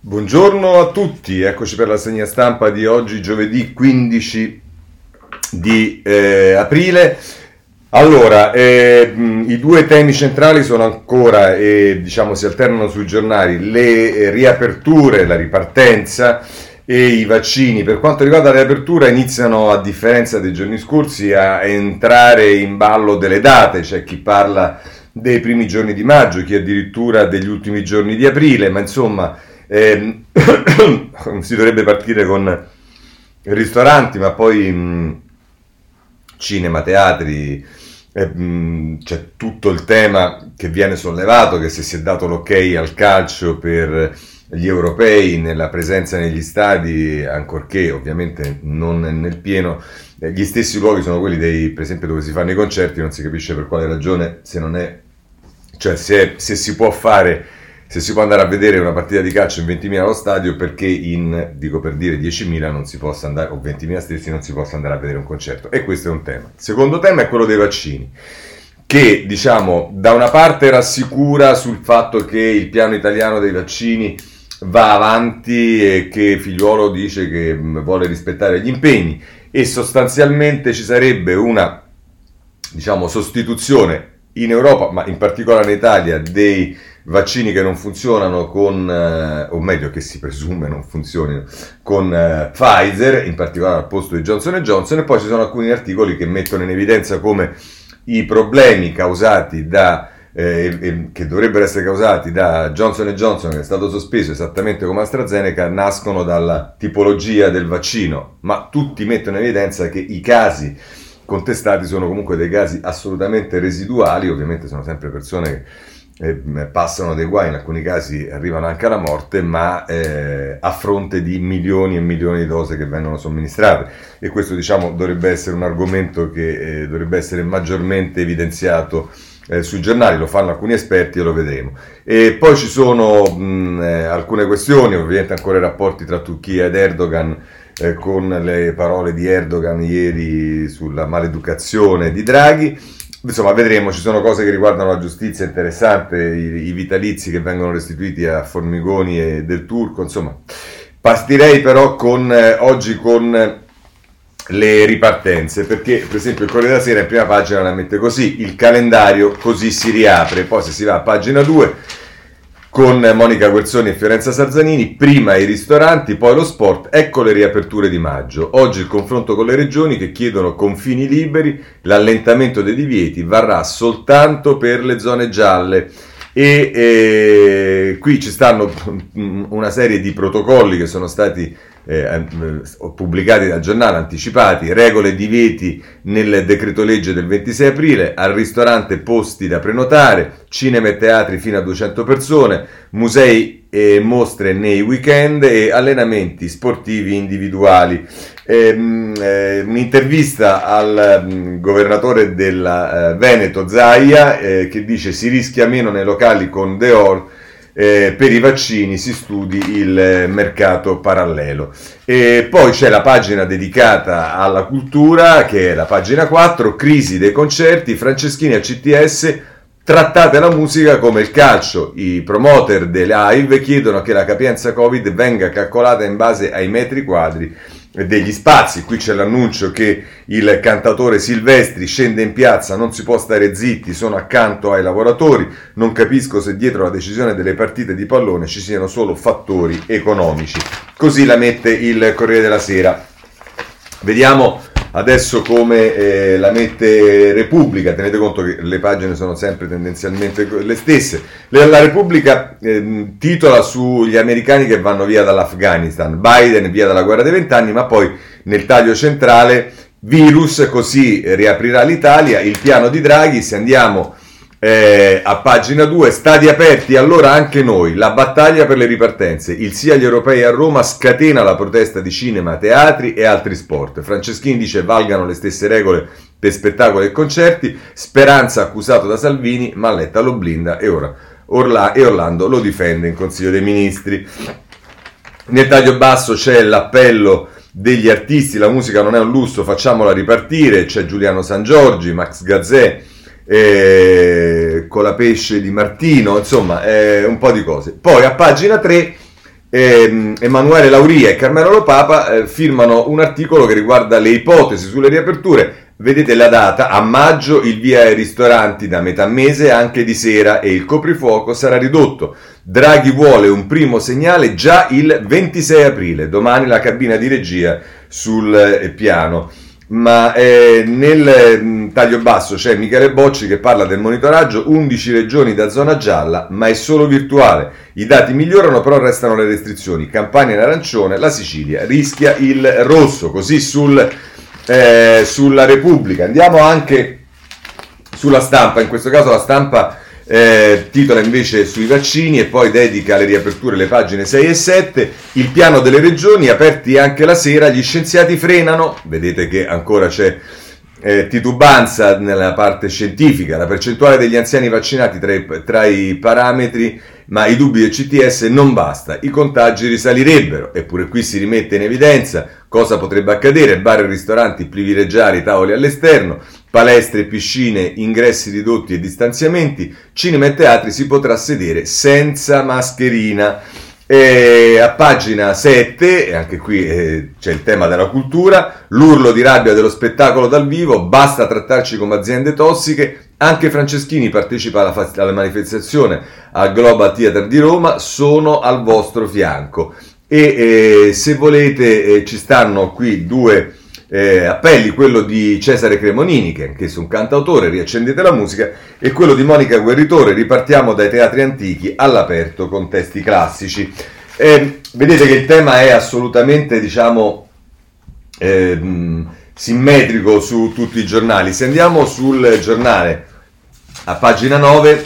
Buongiorno a tutti, eccoci per la segna stampa di oggi, giovedì 15 di eh, aprile. Allora, eh, i due temi centrali sono ancora, e diciamo si alternano sui giornali, le eh, riaperture, la ripartenza e i vaccini. Per quanto riguarda la riapertura iniziano, a differenza dei giorni scorsi, a entrare in ballo delle date, c'è chi parla dei primi giorni di maggio, chi addirittura degli ultimi giorni di aprile, ma insomma eh, si dovrebbe partire con ristoranti, ma poi mh, cinema, teatri, eh, mh, c'è tutto il tema che viene sollevato, che se si è dato l'ok al calcio per gli europei nella presenza negli stadi, ancorché ovviamente non nel pieno, eh, gli stessi luoghi sono quelli dei, per esempio dove si fanno i concerti, non si capisce per quale ragione, se non è, cioè se, se si può fare se si può andare a vedere una partita di calcio in 20.000 allo stadio, perché in, dico per dire, 10.000 non si possa andare, o 20.000 stessi non si possa andare a vedere un concerto. E questo è un tema. Il secondo tema è quello dei vaccini, che diciamo da una parte rassicura sul fatto che il piano italiano dei vaccini va avanti e che Figliuolo dice che vuole rispettare gli impegni e sostanzialmente ci sarebbe una diciamo sostituzione in Europa, ma in particolare in Italia, dei vaccini che non funzionano con, eh, o meglio che si presume non funzionino, con eh, Pfizer, in particolare al posto di Johnson Johnson, e poi ci sono alcuni articoli che mettono in evidenza come i problemi causati da eh, che dovrebbero essere causati da Johnson Johnson, che è stato sospeso esattamente come AstraZeneca, nascono dalla tipologia del vaccino, ma tutti mettono in evidenza che i casi contestati sono comunque dei casi assolutamente residuali, ovviamente sono sempre persone che passano dei guai, in alcuni casi arrivano anche alla morte, ma eh, a fronte di milioni e milioni di dose che vengono somministrate. E questo diciamo dovrebbe essere un argomento che eh, dovrebbe essere maggiormente evidenziato eh, sui giornali, lo fanno alcuni esperti e lo vedremo. E poi ci sono mh, eh, alcune questioni, ovviamente ancora i rapporti tra Turchia ed Erdogan. Eh, con le parole di Erdogan ieri sulla maleducazione di Draghi Insomma, vedremo, ci sono cose che riguardano la giustizia interessanti, i, i vitalizi che vengono restituiti a Formigoni e del Turco, insomma. Partirei però con, eh, oggi con le ripartenze, perché per esempio il Corriere della Sera in prima pagina la mette così, il calendario così si riapre, poi se si va a pagina 2 con Monica Guerzoni e Fiorenza Sarzanini, prima i ristoranti, poi lo sport, ecco le riaperture di maggio. Oggi il confronto con le regioni che chiedono confini liberi, l'allentamento dei divieti varrà soltanto per le zone gialle. E eh, qui ci stanno una serie di protocolli che sono stati eh, pubblicati dal giornale, anticipati, regole e divieti nel decreto legge del 26 aprile, al ristorante posti da prenotare, cinema e teatri fino a 200 persone, musei e mostre nei weekend e allenamenti sportivi individuali. Ehm, eh, un'intervista al mh, mm, governatore del eh, Veneto Zaia eh, che dice si rischia meno nei locali con Deor eh, per i vaccini si studi il eh, mercato parallelo. E poi c'è la pagina dedicata alla cultura, che è la pagina 4, crisi dei concerti, Franceschini a CTS, trattate la musica come il calcio. I promoter delle live chiedono che la capienza Covid venga calcolata in base ai metri quadri degli spazi. Qui c'è l'annuncio che il cantatore Silvestri scende in piazza, non si può stare zitti, sono accanto ai lavoratori. Non capisco se dietro la decisione delle partite di pallone ci siano solo fattori economici. Così la mette il Corriere della Sera. Vediamo adesso come eh, la mette Repubblica, tenete conto che le pagine sono sempre tendenzialmente le stesse. La Repubblica eh, titola sugli americani che vanno via dall'Afghanistan, Biden via dalla guerra dei vent'anni, ma poi nel taglio centrale virus, così riaprirà l'Italia, il piano di Draghi, se andiamo eh, a pagina 2, stadi aperti, allora anche noi, la battaglia per le ripartenze, il sì agli europei a Roma scatena la protesta di cinema, teatri e altri sport. Franceschini dice valgano le stesse regole per spettacoli e concerti, Speranza accusato da Salvini, ma Letta lo blinda e ora Orla- e Orlando lo difende in Consiglio dei Ministri. Nel taglio basso c'è l'appello degli artisti, la musica non è un lusso, facciamola ripartire, c'è Giuliano San Giorgi, Max Gazzè, eh, con la pesce di Martino, insomma, eh, un po' di cose. Poi a pagina 3 eh, Emanuele Lauria e Carmelo Lopapa eh, firmano un articolo che riguarda le ipotesi sulle riaperture. Vedete la data, a maggio il via ai ristoranti da metà mese anche di sera e il coprifuoco sarà ridotto. Draghi vuole un primo segnale già il 26 aprile, domani la cabina di regia sul eh, piano ma eh, nel mh, taglio basso c'è Michele Bocci che parla del monitoraggio 11 regioni da zona gialla, ma è solo virtuale. I dati migliorano, però restano le restrizioni. Campania in arancione, la Sicilia rischia il rosso, così sul, eh, sulla Repubblica. Andiamo anche sulla stampa, in questo caso la stampa eh, titola invece sui vaccini e poi dedica alle riaperture le pagine 6 e 7. Il piano delle regioni, aperti anche la sera, gli scienziati frenano, vedete che ancora c'è eh, titubanza nella parte scientifica, la percentuale degli anziani vaccinati tra i, tra i parametri, ma i dubbi del CTS non basta, i contagi risalirebbero, eppure qui si rimette in evidenza cosa potrebbe accadere, bar e ristoranti privilegiare i tavoli all'esterno, palestre, piscine, ingressi ridotti e distanziamenti, cinema e teatri si potrà sedere senza mascherina. E a pagina 7, e anche qui eh, c'è il tema della cultura, l'urlo di rabbia dello spettacolo dal vivo, basta trattarci come aziende tossiche, anche Franceschini partecipa alla, fa- alla manifestazione al Global Theatre di Roma, sono al vostro fianco. E eh, se volete eh, ci stanno qui due eh, appelli, quello di Cesare Cremonini, che è anch'esso un cantautore, riaccendete la musica, e quello di Monica Guerritore, ripartiamo dai teatri antichi all'aperto con testi classici. Eh, vedete che il tema è assolutamente, diciamo, eh, simmetrico su tutti i giornali. Se andiamo sul giornale a pagina 9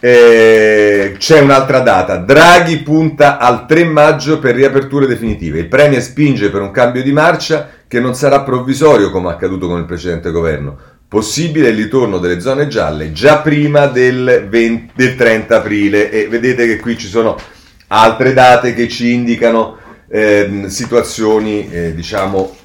eh, c'è un'altra data. Draghi punta al 3 maggio per riaperture definitive. Il Premier spinge per un cambio di marcia che non sarà provvisorio come accaduto con il precedente governo. Possibile il ritorno delle zone gialle già prima del, 20, del 30 aprile e vedete che qui ci sono altre date che ci indicano eh, situazioni eh, diciamo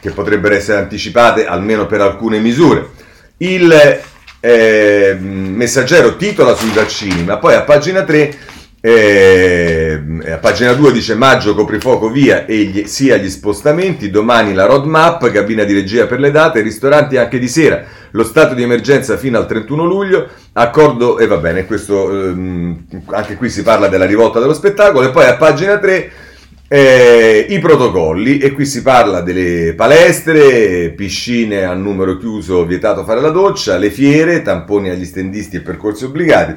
che potrebbero essere anticipate almeno per alcune misure. Il eh, messaggero titola sui vaccini, ma poi a pagina 3 eh, a pagina 2 dice maggio coprifuoco via e gli, sia gli spostamenti, domani la roadmap, cabina di regia per le date, ristoranti anche di sera, lo stato di emergenza fino al 31 luglio, accordo e va bene, questo, ehm, anche qui si parla della rivolta dello spettacolo e poi a pagina 3 eh, i protocolli e qui si parla delle palestre, piscine a numero chiuso, vietato fare la doccia, le fiere, tamponi agli stendisti e percorsi obbligati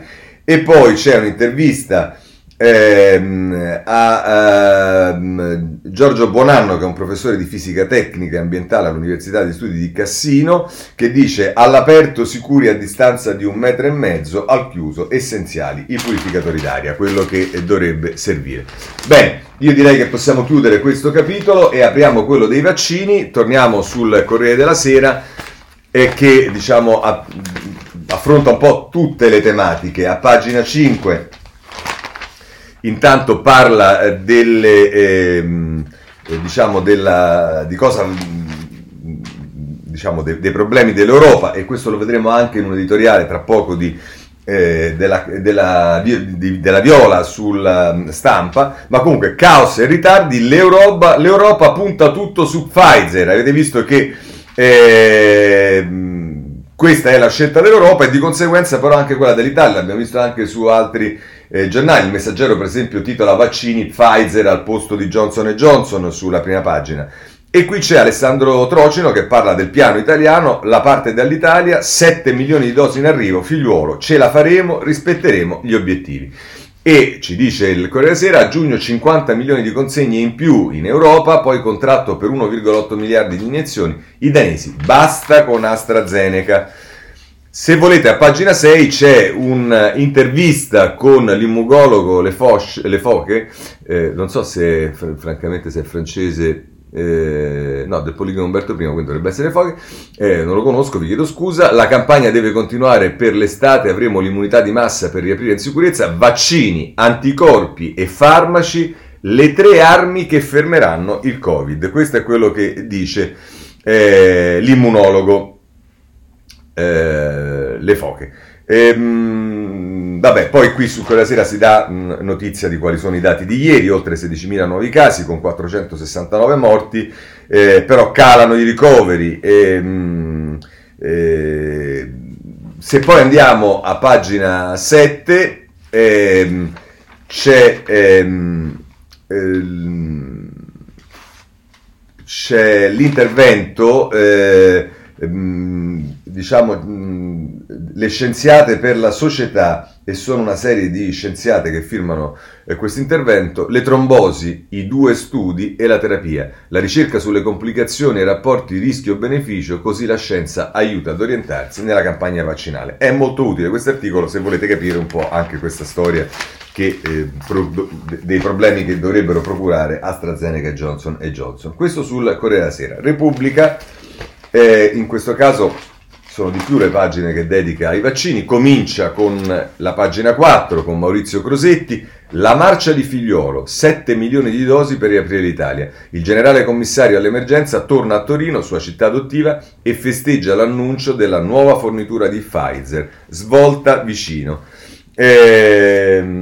e poi c'è un'intervista ehm, a, ehm, Giorgio Bonanno, che è un professore di fisica tecnica e ambientale all'Università di Studi di Cassino, che dice all'aperto sicuri a distanza di un metro e mezzo, al chiuso essenziali i purificatori d'aria, quello che dovrebbe servire. Bene, io direi che possiamo chiudere questo capitolo e apriamo quello dei vaccini, torniamo sul Corriere della Sera e che diciamo affronta un po' tutte le tematiche. A pagina 5 intanto parla eh, delle, ehm, eh, diciamo della, di cosa diciamo dei, dei, problemi dell'Europa e questo lo vedremo anche in un editoriale tra poco di, eh, della, della, di, della, Viola sulla mm, stampa, ma comunque caos e ritardi, l'Europa, l'Europa punta tutto su Pfizer, avete visto che eh, questa è la scelta dell'Europa e di conseguenza però anche quella dell'Italia, l'abbiamo visto anche su altri eh, giornali, il messaggero per esempio titola vaccini Pfizer al posto di Johnson Johnson sulla prima pagina. E qui c'è Alessandro Trocino che parla del piano italiano, la parte dall'Italia, 7 milioni di dosi in arrivo, figliuolo, ce la faremo, rispetteremo gli obiettivi. E ci dice il Corriere Sera, a giugno 50 milioni di consegne in più in Europa, poi contratto per 1,8 miliardi di iniezioni, i danesi, basta con AstraZeneca. Se volete, a pagina 6 c'è un'intervista con l'immugologo Le, Foch, Le Foche, eh, non so se francamente se è francese eh, no, del poligono Umberto I, quindi dovrebbe essere Foghe, eh, non lo conosco, vi chiedo scusa, la campagna deve continuare per l'estate, avremo l'immunità di massa per riaprire in sicurezza, vaccini, anticorpi e farmaci, le tre armi che fermeranno il Covid. Questo è quello che dice eh, l'immunologo eh, Le Foche. Ehm, vabbè, poi qui su quella sera si dà mh, notizia di quali sono i dati di ieri, oltre 16.000 nuovi casi con 469 morti, eh, però calano i ricoveri. E, mh, eh, se poi andiamo a pagina 7, ehm, c'è, ehm, ehm, c'è l'intervento, eh, diciamo, le scienziate per la società e sono una serie di scienziate che firmano eh, questo intervento, le trombosi, i due studi e la terapia, la ricerca sulle complicazioni e rapporti rischio-beneficio, così la scienza aiuta ad orientarsi nella campagna vaccinale. È molto utile questo articolo se volete capire un po' anche questa storia che, eh, pro, dei problemi che dovrebbero procurare AstraZeneca e Johnson Johnson. Questo sul Corriere della Sera. Repubblica, eh, in questo caso sono di più le pagine che dedica ai vaccini, comincia con la pagina 4 con Maurizio Crosetti, la marcia di figliolo, 7 milioni di dosi per riaprire l'Italia. Il generale commissario all'emergenza torna a Torino, sua città adottiva, e festeggia l'annuncio della nuova fornitura di Pfizer, svolta vicino. Eh,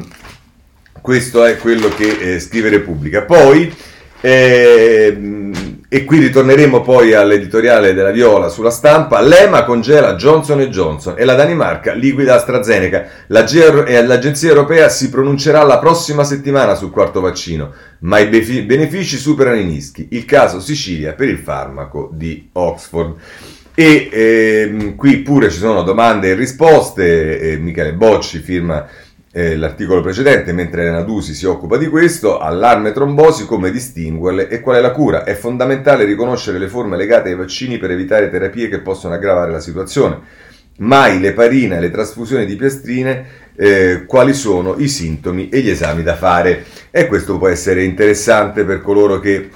questo è quello che eh, scrive Repubblica. Poi eh, e qui ritorneremo poi all'editoriale della Viola sulla stampa. L'EMA congela Johnson Johnson e la Danimarca liquida AstraZeneca. L'Agenzia Europea si pronuncerà la prossima settimana sul quarto vaccino, ma i benefici superano i rischi. Il caso Sicilia per il farmaco di Oxford. E ehm, qui pure ci sono domande e risposte. Eh, Michele Bocci firma eh, l'articolo precedente, mentre Elena Dusi si occupa di questo, allarme trombosi, come distinguerle e qual è la cura. È fondamentale riconoscere le forme legate ai vaccini per evitare terapie che possono aggravare la situazione. Mai l'eparina e le trasfusioni di piastrine, eh, quali sono i sintomi e gli esami da fare. E questo può essere interessante per coloro che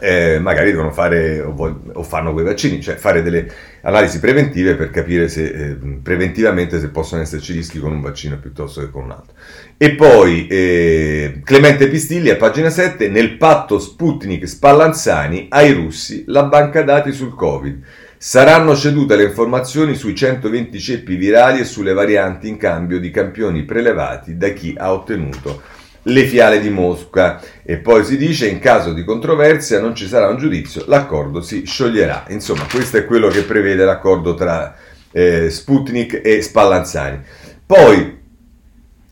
eh, magari devono fare o, o, fanno quei vaccini, cioè fare delle analisi preventive per capire se eh, preventivamente se possono esserci rischi con un vaccino piuttosto che con un altro. E poi eh, Clemente Pistilli a pagina 7, nel patto Sputnik Spallanzani ai russi la banca dati sul Covid. Saranno cedute le informazioni sui 120 ceppi virali e sulle varianti in cambio di campioni prelevati da chi ha ottenuto le fiale di Mosca e poi si dice in caso di controversia non ci sarà un giudizio, l'accordo si scioglierà. Insomma, questo è quello che prevede l'accordo tra eh, Sputnik e Spallanzani. Poi,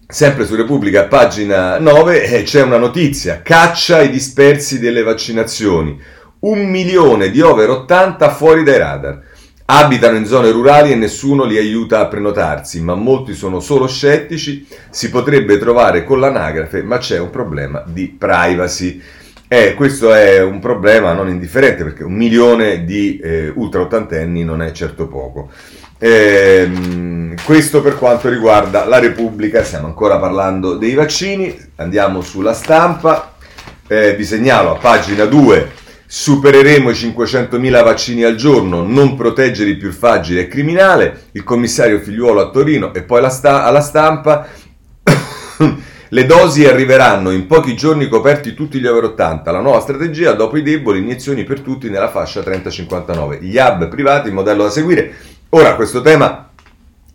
sempre su Repubblica, pagina 9, eh, c'è una notizia, caccia i dispersi delle vaccinazioni, un milione di over 80 fuori dai radar. Abitano in zone rurali e nessuno li aiuta a prenotarsi, ma molti sono solo scettici, si potrebbe trovare con l'anagrafe, ma c'è un problema di privacy. Eh, questo è un problema non indifferente perché un milione di eh, ultra ottantenni non è certo poco. Eh, questo per quanto riguarda la Repubblica, stiamo ancora parlando dei vaccini, andiamo sulla stampa, eh, vi segnalo a pagina 2 Supereremo i 500.000 vaccini al giorno, non proteggere i più fragili è criminale. Il commissario Figliuolo a Torino e poi sta- alla stampa. Le dosi arriveranno in pochi giorni coperti tutti gli over 80. La nuova strategia dopo i deboli, iniezioni per tutti nella fascia 30-59. Gli hub privati, il modello da seguire. Ora questo tema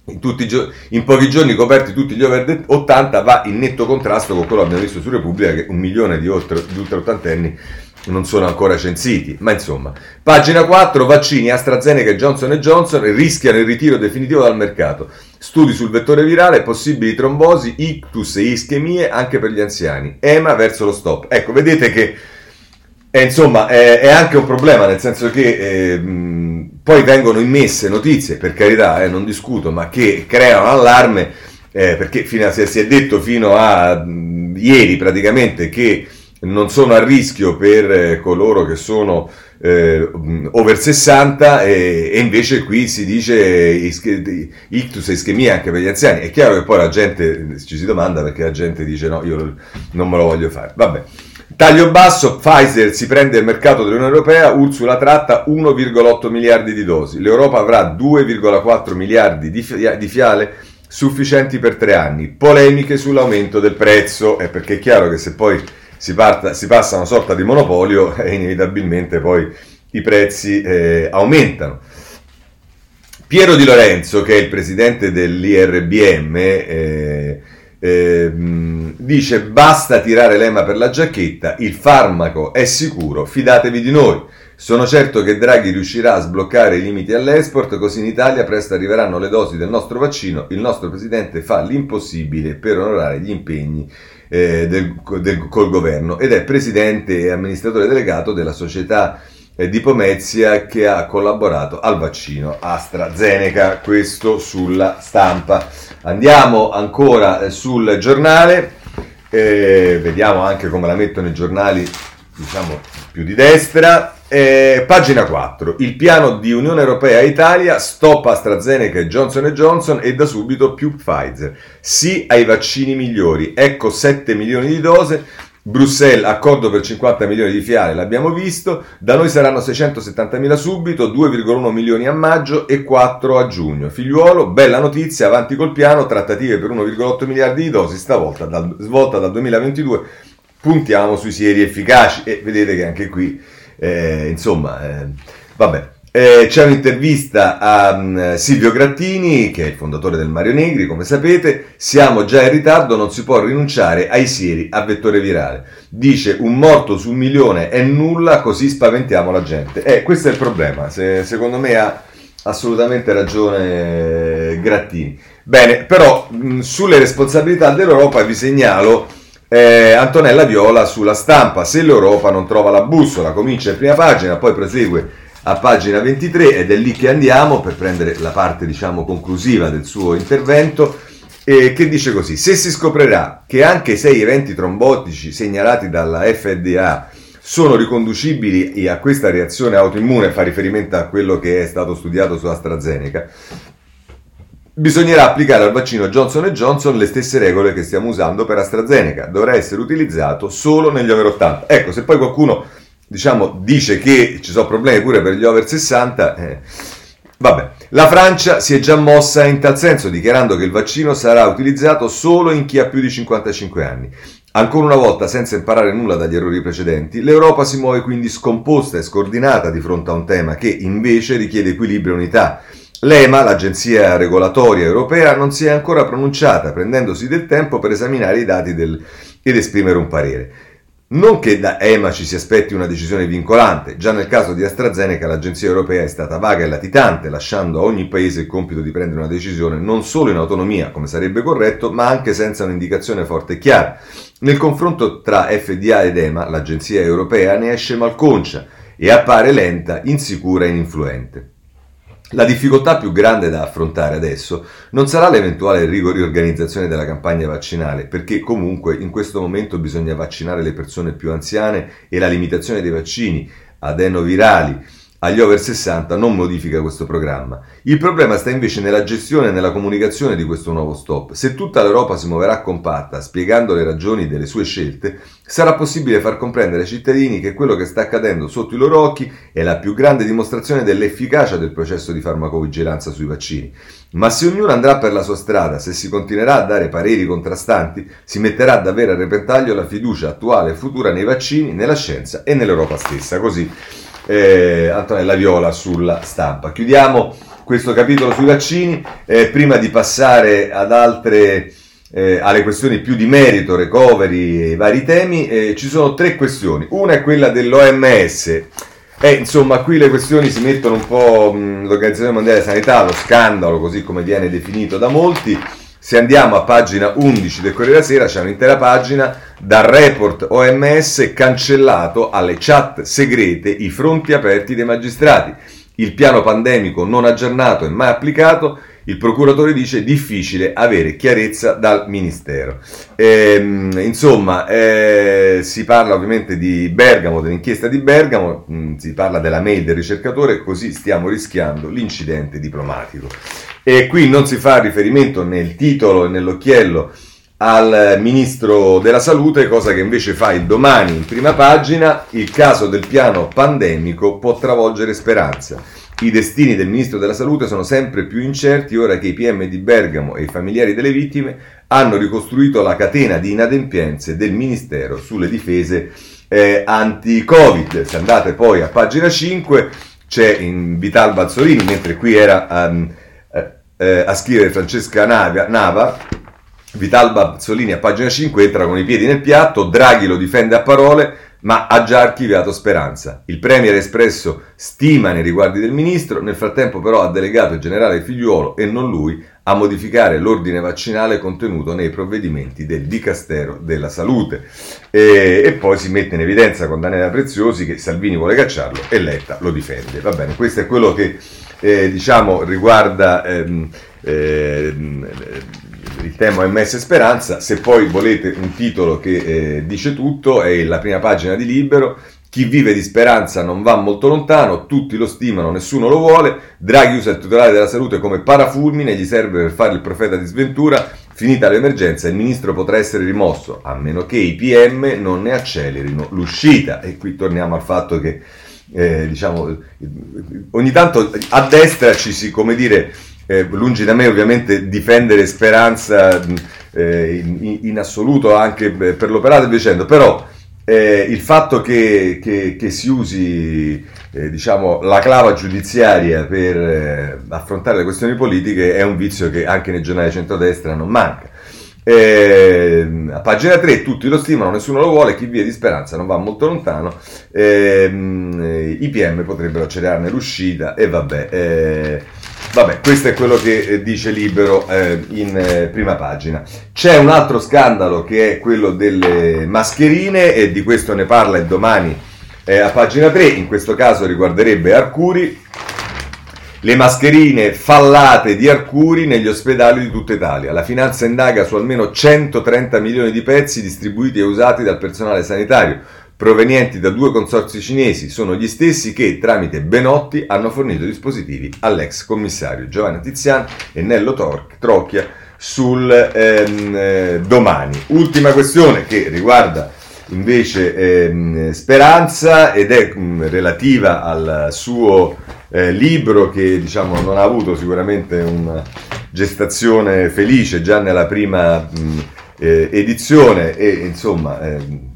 in, gio- in, pochi giorni coperti tutti gli over 80 va in netto contrasto con quello che abbiamo visto su Repubblica che un milione di, oltre, di ultra ottantenni non sono ancora censiti, ma insomma. Pagina 4, vaccini AstraZeneca e Johnson Johnson rischiano il ritiro definitivo dal mercato. Studi sul vettore virale, possibili trombosi, ictus e ischemie anche per gli anziani. EMA verso lo stop. Ecco, vedete che è, insomma, è, è anche un problema, nel senso che eh, poi vengono immesse notizie, per carità, eh, non discuto, ma che creano allarme, eh, perché a, si è detto fino a mh, ieri praticamente che non sono a rischio per eh, coloro che sono eh, over 60 e, e, invece qui si dice ictus e ischemia anche per gli anziani. È chiaro che poi la gente ci si domanda perché la gente dice no, io non me lo voglio fare. Vabbè. Taglio basso, Pfizer si prende il mercato dell'Unione Europea, Ursula tratta 1,8 miliardi di dosi. L'Europa avrà 2,4 miliardi di, di fiale sufficienti per tre anni. Polemiche sull'aumento del prezzo, è perché è chiaro che se poi si, parta, si passa a una sorta di monopolio e inevitabilmente poi i prezzi eh, aumentano. Piero Di Lorenzo, che è il presidente dell'IRBM, eh, eh, dice basta tirare l'ema per la giacchetta, il farmaco è sicuro, fidatevi di noi. Sono certo che Draghi riuscirà a sbloccare i limiti all'export, così in Italia presto arriveranno le dosi del nostro vaccino. Il nostro presidente fa l'impossibile per onorare gli impegni eh, del, del, col governo ed è presidente e amministratore delegato della società eh, di Pomezia che ha collaborato al vaccino AstraZeneca. Questo sulla stampa. Andiamo ancora eh, sul giornale, eh, vediamo anche come la mettono i giornali, diciamo più di destra. Eh, pagina 4. Il piano di Unione Europea e Italia, stop AstraZeneca e Johnson Johnson e da subito più Pfizer. Sì ai vaccini migliori. Ecco 7 milioni di dose. Bruxelles, accordo per 50 milioni di fiale, l'abbiamo visto. Da noi saranno 670 mila subito, 2,1 milioni a maggio e 4 a giugno. Figliuolo, bella notizia, avanti col piano, trattative per 1,8 miliardi di dosi, stavolta dal, svolta dal 2022. Puntiamo sui sieri efficaci e vedete che anche qui eh, insomma, eh, vabbè. Eh, c'è un'intervista a um, Silvio Grattini, che è il fondatore del Mario Negri, come sapete. Siamo già in ritardo, non si può rinunciare ai sieri a vettore virale. Dice un morto su un milione è nulla, così spaventiamo la gente. Eh, questo è il problema. Se, secondo me ha assolutamente ragione Grattini. Bene, però mh, sulle responsabilità dell'Europa vi segnalo eh, Antonella Viola sulla stampa, se l'Europa non trova la bussola, comincia in prima pagina, poi prosegue a pagina 23 ed è lì che andiamo per prendere la parte diciamo conclusiva del suo intervento. Eh, che dice così, se si scoprirà che anche sei eventi trombotici segnalati dalla FDA sono riconducibili a questa reazione autoimmune, fa riferimento a quello che è stato studiato su AstraZeneca, Bisognerà applicare al vaccino Johnson Johnson le stesse regole che stiamo usando per AstraZeneca. Dovrà essere utilizzato solo negli over 80. Ecco, se poi qualcuno diciamo, dice che ci sono problemi pure per gli over 60, eh, vabbè. La Francia si è già mossa in tal senso, dichiarando che il vaccino sarà utilizzato solo in chi ha più di 55 anni. Ancora una volta, senza imparare nulla dagli errori precedenti, l'Europa si muove quindi scomposta e scordinata di fronte a un tema che invece richiede equilibrio e unità. L'EMA, l'agenzia regolatoria europea, non si è ancora pronunciata, prendendosi del tempo per esaminare i dati del, ed esprimere un parere. Non che da EMA ci si aspetti una decisione vincolante, già nel caso di AstraZeneca l'agenzia europea è stata vaga e latitante, lasciando a ogni paese il compito di prendere una decisione non solo in autonomia, come sarebbe corretto, ma anche senza un'indicazione forte e chiara. Nel confronto tra FDA ed EMA, l'agenzia europea ne esce malconcia e appare lenta, insicura e ininfluente. La difficoltà più grande da affrontare adesso non sarà l'eventuale riorganizzazione della campagna vaccinale, perché comunque in questo momento bisogna vaccinare le persone più anziane e la limitazione dei vaccini adenovirali agli over 60 non modifica questo programma. Il problema sta invece nella gestione e nella comunicazione di questo nuovo stop. Se tutta l'Europa si muoverà compatta, spiegando le ragioni delle sue scelte, sarà possibile far comprendere ai cittadini che quello che sta accadendo sotto i loro occhi è la più grande dimostrazione dell'efficacia del processo di farmacovigilanza sui vaccini. Ma se ognuno andrà per la sua strada, se si continuerà a dare pareri contrastanti, si metterà davvero a repentaglio la fiducia attuale e futura nei vaccini, nella scienza e nell'Europa stessa. Così eh, Antonella Viola sulla stampa. Chiudiamo questo capitolo sui vaccini, eh, prima di passare ad altre, eh, alle questioni più di merito, recovery e vari temi, eh, ci sono tre questioni. Una è quella dell'OMS. Eh, insomma, qui le questioni si mettono un po' mh, l'Organizzazione Mondiale della Sanità, lo scandalo, così come viene definito da molti. Se andiamo a pagina 11 del Corriere della Sera, c'è un'intera pagina dal report OMS cancellato alle chat segrete i fronti aperti dei magistrati. Il piano pandemico non aggiornato e mai applicato. Il procuratore dice difficile avere chiarezza dal Ministero. Ehm, insomma, eh, si parla ovviamente di Bergamo, dell'inchiesta di Bergamo, mh, mm, si parla della mail del ricercatore, così stiamo rischiando l'incidente diplomatico. E qui non si fa riferimento nel titolo e nell'occhiello al ministro della salute, cosa che invece fa il domani in prima pagina, il caso del piano pandemico può travolgere speranza. I destini del ministro della salute sono sempre più incerti ora che i PM di Bergamo e i familiari delle vittime hanno ricostruito la catena di inadempienze del ministero sulle difese eh, anti-Covid. Se andate poi a pagina 5 c'è in Vital Bazzorini, mentre qui era... Um, eh, a scrivere Francesca Nava, Nava Vitalba Bazzolini a pagina 5 entra con i piedi nel piatto, Draghi lo difende a parole, ma ha già archiviato Speranza. Il Premier ha espresso stima nei riguardi del ministro, nel frattempo però ha delegato il generale Figliuolo e non lui a modificare l'ordine vaccinale contenuto nei provvedimenti del Dicastero della Salute. E, e poi si mette in evidenza con Daniela Preziosi che Salvini vuole cacciarlo e Letta lo difende. Va bene, questo è quello che eh, diciamo riguarda... Ehm, ehm, il tema OMS Speranza, se poi volete un titolo che eh, dice tutto, è la prima pagina di Libero, chi vive di speranza non va molto lontano, tutti lo stimano, nessuno lo vuole, Draghi usa il titolare della salute come parafulmine, gli serve per fare il profeta di sventura, finita l'emergenza il ministro potrà essere rimosso, a meno che i PM non ne accelerino l'uscita. E qui torniamo al fatto che, eh, diciamo, ogni tanto a destra ci si, come dire, eh, lungi da me ovviamente difendere speranza eh, in, in, assoluto anche per l'operato e dicendo, però eh, il fatto che, che, che si usi eh, diciamo, la clava giudiziaria per eh, affrontare le questioni politiche è un vizio che anche nei giornali centrodestra non manca. Eh, a pagina 3 tutti lo stimano, nessuno lo vuole, chi via di speranza non va molto lontano, eh, i PM potrebbero accelerarne l'uscita e vabbè. Vabbè, questo è quello che eh, dice Libero eh, in eh, prima pagina. C'è un altro scandalo che è quello delle mascherine e di questo ne parla domani eh, a pagina 3, in questo caso riguarderebbe Arcuri. Le mascherine fallate di Arcuri negli ospedali di tutta Italia. La finanza indaga su almeno 130 milioni di pezzi distribuiti e usati dal personale sanitario provenienti da due consorzi cinesi sono gli stessi che, tramite Benotti, hanno fornito dispositivi all'ex commissario Giovanni Tizian e Nello Tor- Trocchia sul ehm, eh, domani. Ultima questione che riguarda invece ehm, Speranza ed è mh, relativa al suo eh, libro che diciamo non ha avuto sicuramente una gestazione felice già nella prima mh, eh, edizione e insomma ehm,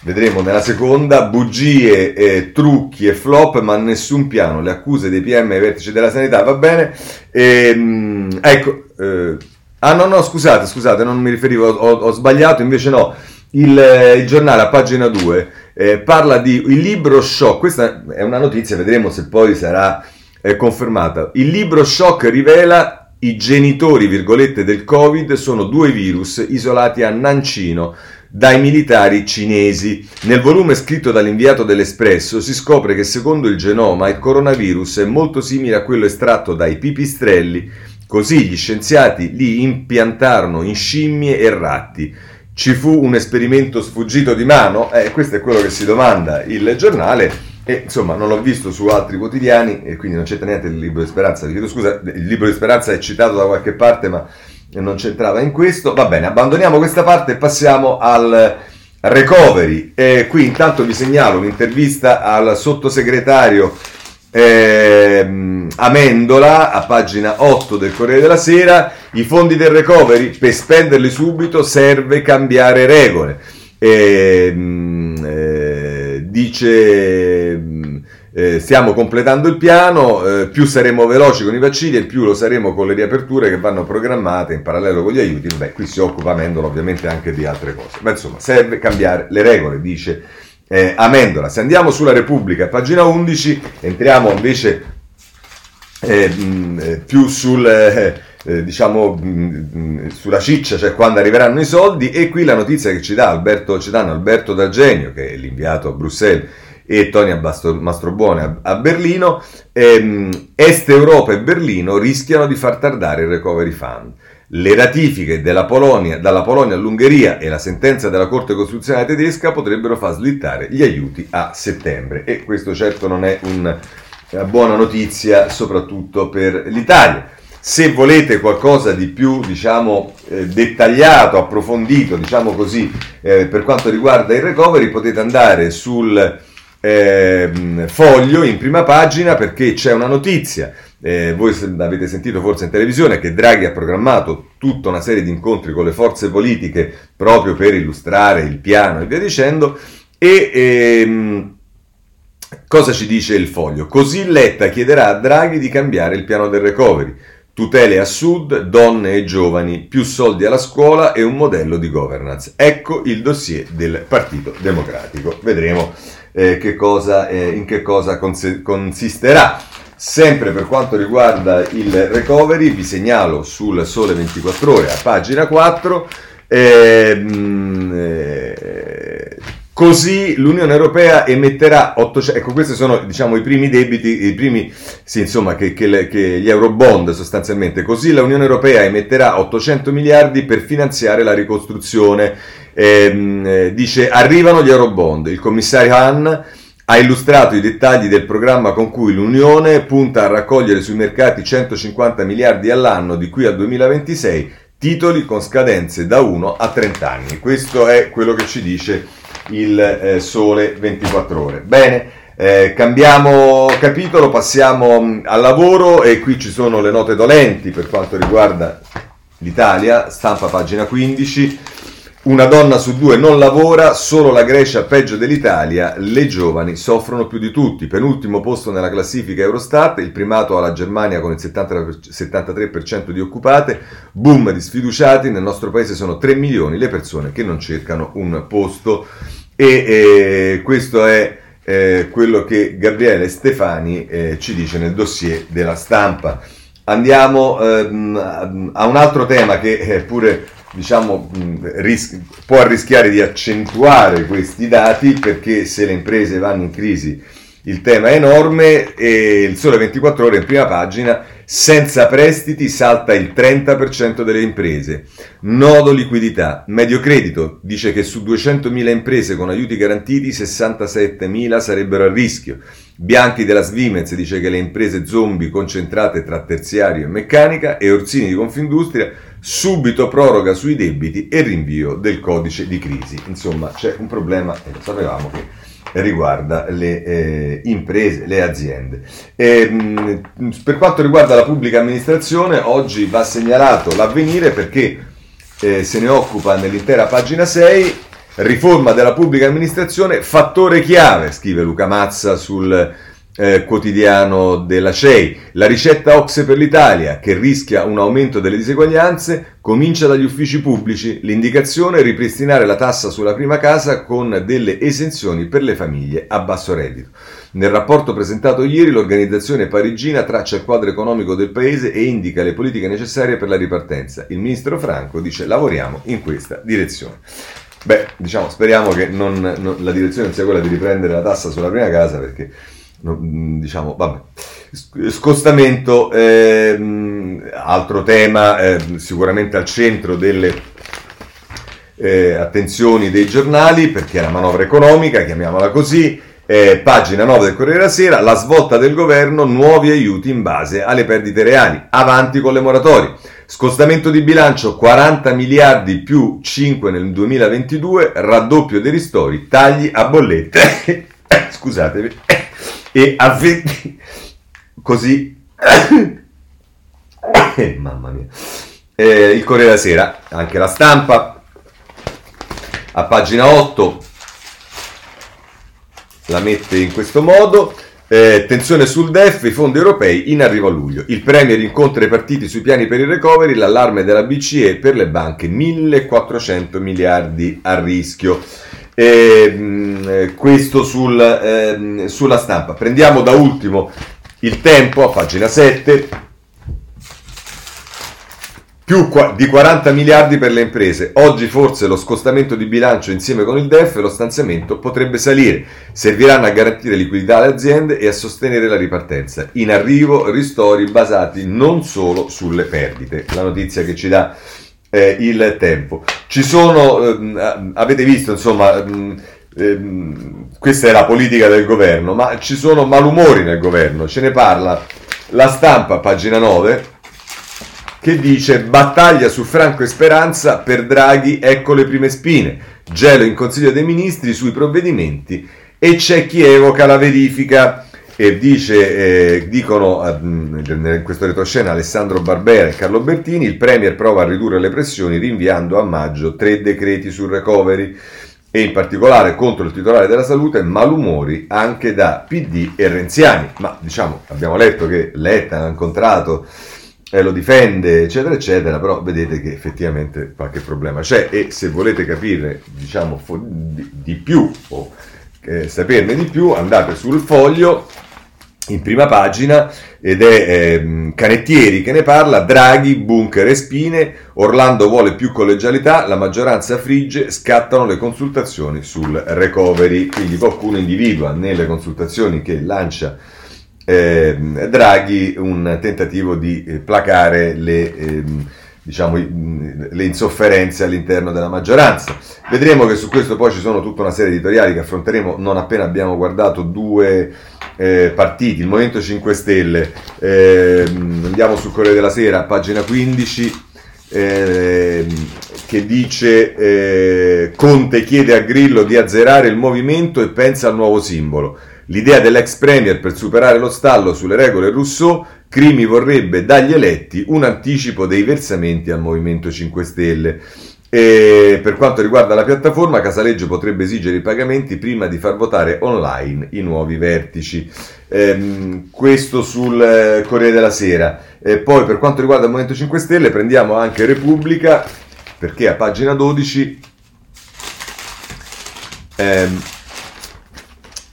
Vedremo nella seconda bugie, eh, trucchi e flop, ma nessun piano. Le accuse dei PM ai vertici della sanità, va bene. E, ehm, ecco, eh, ah no, no, scusate, scusate, non mi riferivo, ho, ho sbagliato, invece no. Il, il, giornale a pagina 2 eh, parla di il libro shock. Questa è una notizia, vedremo se poi sarà eh, confermata. Il libro shock rivela i genitori, virgolette, del Covid sono due virus isolati a Nancino dai militari cinesi. Nel volume scritto dall'inviato dell'Espresso si scopre che secondo il genoma il coronavirus è molto simile a quello estratto dai pipistrelli, così gli scienziati li impiantarono in scimmie e ratti. Ci fu un esperimento sfuggito di mano? Eh, questo è quello che si domanda il giornale. E insomma, non l'ho visto su altri quotidiani e quindi non c'entra niente il libro di speranza. Vi chiedo scusa, il libro di speranza è citato da qualche parte, ma non c'entrava in questo. Va bene, abbandoniamo questa parte e passiamo al recovery. E qui intanto vi segnalo un'intervista al sottosegretario eh, Amendola a pagina 8 del Corriere della Sera. I fondi del recovery per spenderli subito serve cambiare regole. E, eh, dice eh, stiamo completando il piano, eh, più saremo veloci con i vaccini e più lo saremo con le riaperture che vanno programmate in parallelo con gli aiuti. Beh, qui si occupa Amendola ovviamente anche di altre cose. Ma insomma, serve cambiare le regole, dice eh, Amendola. Se andiamo sulla Repubblica, pagina 11, entriamo invece eh, mh, eh, più sul... Eh, eh, diciamo sulla ciccia, cioè quando arriveranno i soldi, e qui la notizia che ci dà Alberto, ci danno Alberto D'Argenio, che è l'inviato a Bruxelles e Tonia Mastrobuone a, Berlino, ehm, Est Europa e Berlino rischiano di far tardare il recovery fund. Le ratifiche Polonia, dalla Polonia all'Ungheria e la sentenza della Corte Costituzionale tedesca potrebbero far slittare gli aiuti a settembre e questo certo non è una buona notizia soprattutto per l'Italia. Se volete qualcosa di più, diciamo, eh, dettagliato, approfondito, diciamo così, eh, per quanto riguarda il recovery, potete andare sul eh, foglio in prima pagina perché c'è una notizia. Eh, voi avete sentito forse in televisione che Draghi ha programmato tutta una serie di incontri con le forze politiche proprio per illustrare il piano e via dicendo. E ehm, cosa ci dice il foglio? Così Letta chiederà a Draghi di cambiare il piano del recovery. tutele a sud, donne e giovani, più soldi alla scuola e un modello di governance. Ecco il dossier del Partito Democratico. Vedremo eh, che cosa, eh, in che cosa cons- consisterà. Sempre per quanto riguarda il recovery, vi segnalo sul Sole 24 Ore a pagina 4. Ehm, eh, Così l'Unione Europea emetterà 800, ecco questi sono diciamo i primi debiti, i primi, sì insomma che, che, le, che gli eurobond sostanzialmente, così l'Unione Europea emetterà 800 miliardi per finanziare la ricostruzione, ehm, eh, dice arrivano gli eurobond, il commissario Hahn ha illustrato i dettagli del programma con cui l'Unione punta a raccogliere sui mercati 150 miliardi all'anno di qui al 2026, titoli con scadenze da 1 a 30 anni. Questo è quello che ci dice il eh, sole 24 ore. Bene, eh, cambiamo capitolo, passiamo mm, al lavoro e qui ci sono le note dolenti per quanto riguarda l'Italia, stampa pagina 15. Una donna su due non lavora, solo la Grecia peggio dell'Italia, le giovani soffrono più di tutti. Penultimo posto nella classifica Eurostat, il primato alla Germania con il 70, 73% di occupate, boom di sfiduciati, nel nostro paese sono 3 milioni le persone che non cercano un posto e eh, questo è eh, quello che Gabriele Stefani eh, ci dice nel dossier della stampa. Andiamo ehm, a un altro tema che è pure diciamo, ris- può rischiare di accentuare questi dati perché se le imprese vanno in crisi il tema è enorme e il Sole 24 ore in prima pagina, senza prestiti salta il 30% delle imprese. Nodo liquidità. Medio credito dice che su 200.000 imprese con aiuti garantiti 67.000 sarebbero a rischio. Bianchi della Svimez dice che le imprese zombie concentrate tra terziario e meccanica e Orsini di Confindustria subito proroga sui debiti e rinvio del codice di crisi. Insomma, c'è un problema e lo sapevamo che riguarda le eh, imprese, le aziende. E, mh, per quanto riguarda la pubblica amministrazione, oggi va segnalato l'avvenire perché eh, se ne occupa nell'intera pagina 6, riforma della pubblica amministrazione, fattore chiave, scrive Luca Mazza sul eh, quotidiano della CEI. La ricetta Ox per l'Italia, che rischia un aumento delle diseguaglianze, comincia dagli uffici pubblici. L'indicazione è ripristinare la tassa sulla prima casa con delle esenzioni per le famiglie a basso reddito. Nel rapporto presentato ieri l'organizzazione parigina traccia il quadro economico del paese e indica le politiche necessarie per la ripartenza. Il ministro Franco dice lavoriamo in questa direzione. Beh, diciamo, speriamo che non, non, la direzione non sia quella di riprendere la tassa sulla prima casa perché Mm, diciamo, vabbè. Scostamento, ehm, altro tema eh, sicuramente al centro delle eh, attenzioni dei giornali perché è la manovra economica, chiamiamola così, eh, pagina 9 del Corriere della Sera, la svolta del governo, nuovi aiuti in base alle perdite reali, avanti con le moratorie. Scostamento di bilancio 40 miliardi più 5 nel 2022, raddoppio dei ristori, tagli a bollette. Scusatevi. E a 20 così. Eh, mamma mia. Eh, il Corriere della Sera anche la stampa a pagina 8 la mette in questo modo eh, tensione sul DEF, i fondi europei in arrivo a luglio. Il Premier incontra i partiti sui piani per il recovery, l'allarme della BCE per le banche 1400 miliardi a rischio. Eh, questo sul, eh, sulla stampa. Prendiamo da ultimo il tempo a pagina 7. Più di 40 miliardi per le imprese. Oggi forse lo scostamento di bilancio insieme con il DEF e lo stanziamento potrebbe salire. Serviranno a garantire liquidità alle aziende e a sostenere la ripartenza. In arrivo ristori basati non solo sulle perdite. La notizia che ci dà eh, il tempo. Ci sono, eh, avete visto, insomma, eh, questa è la politica del governo, ma ci sono malumori nel governo, ce ne parla la stampa, pagina 9, che dice battaglia su Franco e Speranza per Draghi, ecco le prime spine, gelo in Consiglio dei Ministri sui provvedimenti e c'è chi evoca la verifica e dice, eh, dicono eh, in questo retroscena Alessandro Barbera e Carlo Bertini, il Premier prova a ridurre le pressioni rinviando a maggio tre decreti sul recovery e in particolare contro il titolare della salute malumori anche da PD e Renziani. Ma diciamo, abbiamo letto che Letta ha incontrato eh, lo difende, eccetera, eccetera, però vedete che effettivamente qualche problema. C'è e se volete capire, diciamo, di, di più o eh, saperne di più, andate sul foglio in prima pagina ed è eh, Canettieri che ne parla, Draghi, bunker e spine, Orlando vuole più collegialità, la maggioranza frigge, scattano le consultazioni sul recovery, quindi qualcuno individua nelle consultazioni che lancia eh, Draghi un tentativo di eh, placare le, eh, diciamo, le insofferenze all'interno della maggioranza. Vedremo che su questo poi ci sono tutta una serie di editoriali che affronteremo non appena abbiamo guardato due eh, partiti, il Movimento 5 Stelle, eh, andiamo sul Corriere della Sera, pagina 15, eh, che dice eh, Conte chiede a Grillo di azzerare il movimento e pensa al nuovo simbolo. L'idea dell'ex premier per superare lo stallo sulle regole Rousseau, Crimi vorrebbe dagli eletti un anticipo dei versamenti al Movimento 5 Stelle. E per quanto riguarda la piattaforma, Casaleggio potrebbe esigere i pagamenti prima di far votare online i nuovi vertici. Ehm, questo sul eh, Corriere della Sera. E poi per quanto riguarda il Movimento 5 Stelle, prendiamo anche Repubblica, perché a pagina 12 ehm,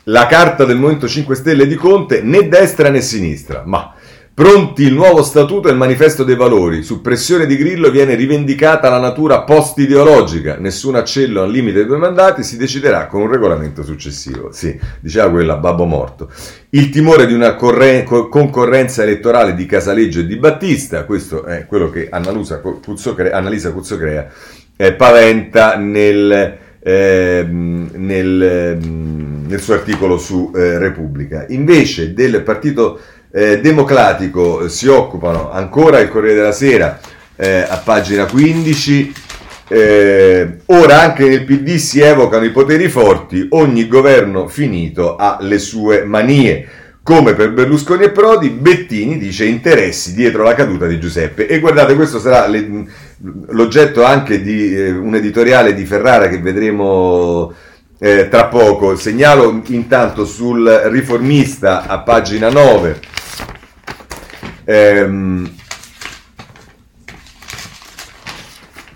la carta del Movimento 5 Stelle di Conte né destra né sinistra, ma pronti il nuovo statuto e il manifesto dei valori. Su pressione di Grillo viene rivendicata la natura post-ideologica, nessun accello al limite dei due mandati, si deciderà con un regolamento successivo. Sì, diceva quella babbo morto. Il timore di una corre- concorrenza elettorale di Casaleggio e di Battista, questo è quello che Annalisa Cuzzocrea eh, paventa nel, eh, nel ehm, nel suo articolo su eh, Repubblica. Invece del Partito eh, Democratico eh, si occupano ancora il Corriere della Sera eh, a pagina 15. Eh, ora anche nel PD si evocano i poteri forti, ogni governo finito ha le sue manie. Come per Berlusconi e Prodi, Bettini dice interessi dietro la caduta di Giuseppe. E guardate, questo sarà le, l'oggetto anche di eh, un editoriale di Ferrara che vedremo eh, tra poco. Segnalo intanto sul riformista a pagina 9. Ehm,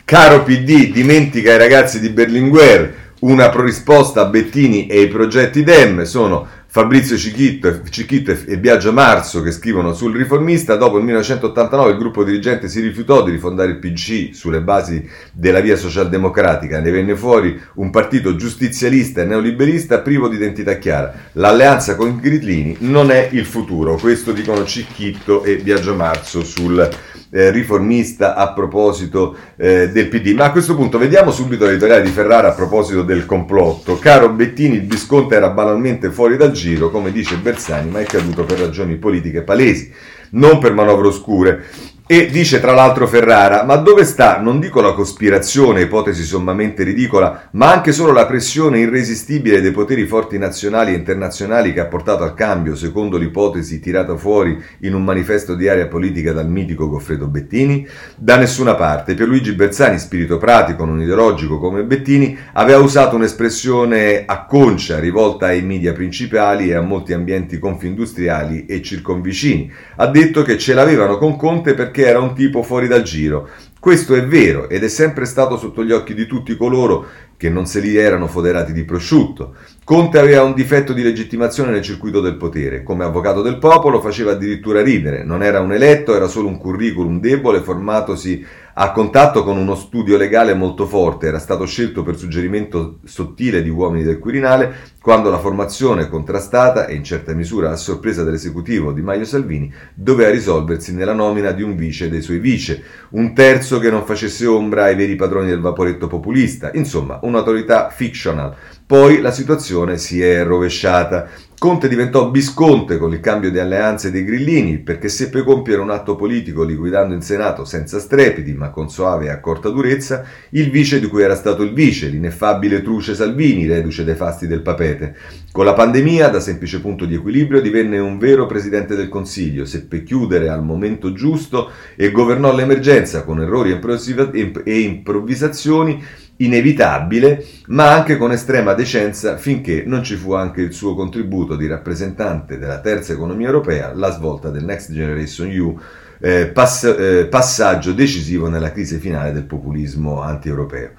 caro PD, dimentica ai ragazzi di Berlinguer una risposta a Bettini e ai progetti DEM. Sono Fabrizio Cicchitto, Cicchitto e Biagio Marzo che scrivono sul riformista, dopo il 1989 il gruppo dirigente si rifiutò di rifondare il PC sulle basi della via socialdemocratica, ne venne fuori un partito giustizialista e neoliberista privo di identità chiara. L'alleanza con i Grillini non è il futuro, questo dicono Cicchitto e Biagio Marzo sul eh, riformista a proposito eh, del PD. Ma a questo punto vediamo subito l'editoriale di Ferrara a proposito del complotto. Caro Bettini, il Visconte era banalmente fuori dal giro, come dice Bersani, ma è caduto per ragioni politiche palesi, non per manovre oscure. E dice tra l'altro Ferrara, ma dove sta, non dico la cospirazione, ipotesi sommamente ridicola, ma anche solo la pressione irresistibile dei poteri forti nazionali e internazionali che ha portato al cambio, secondo l'ipotesi tirata fuori in un manifesto di area politica dal mitico Goffredo Bettini? Da nessuna parte. Pierluigi Bersani, spirito pratico, non ideologico come Bettini, aveva usato un'espressione acconcia rivolta ai media principali e a molti ambienti confindustriali e circonvicini. Ha detto che ce l'avevano con Conte perché perché era un tipo fuori dal giro. Questo è vero ed è sempre stato sotto gli occhi di tutti coloro che non se li erano foderati di prosciutto. Conte aveva un difetto di legittimazione nel circuito del potere. Come avvocato del popolo faceva addirittura ridere. Non era un eletto, era solo un curriculum debole formatosi a contatto con uno studio legale molto forte, era stato scelto per suggerimento sottile di uomini del Quirinale, quando la formazione contrastata e in certa misura a sorpresa dell'esecutivo di Maio Salvini doveva risolversi nella nomina di un vice dei suoi vice, un terzo che non facesse ombra ai veri padroni del vaporetto populista, insomma un'autorità fictional. Poi la situazione si è rovesciata. Conte diventò Visconte con il cambio di alleanze dei Grillini perché seppe compiere un atto politico liquidando in Senato senza strepiti ma con soave e accorta durezza il vice di cui era stato il vice, l'ineffabile Truce Salvini, reduce dai fasti del papete. Con la pandemia, da semplice punto di equilibrio, divenne un vero presidente del Consiglio, seppe chiudere al momento giusto e governò l'emergenza con errori e improvvisazioni inevitabile, ma anche con estrema decenza finché non ci fu anche il suo contributo di rappresentante della terza economia europea, la svolta del Next Generation EU eh, pass- eh, passaggio decisivo nella crisi finale del populismo anti-europeo.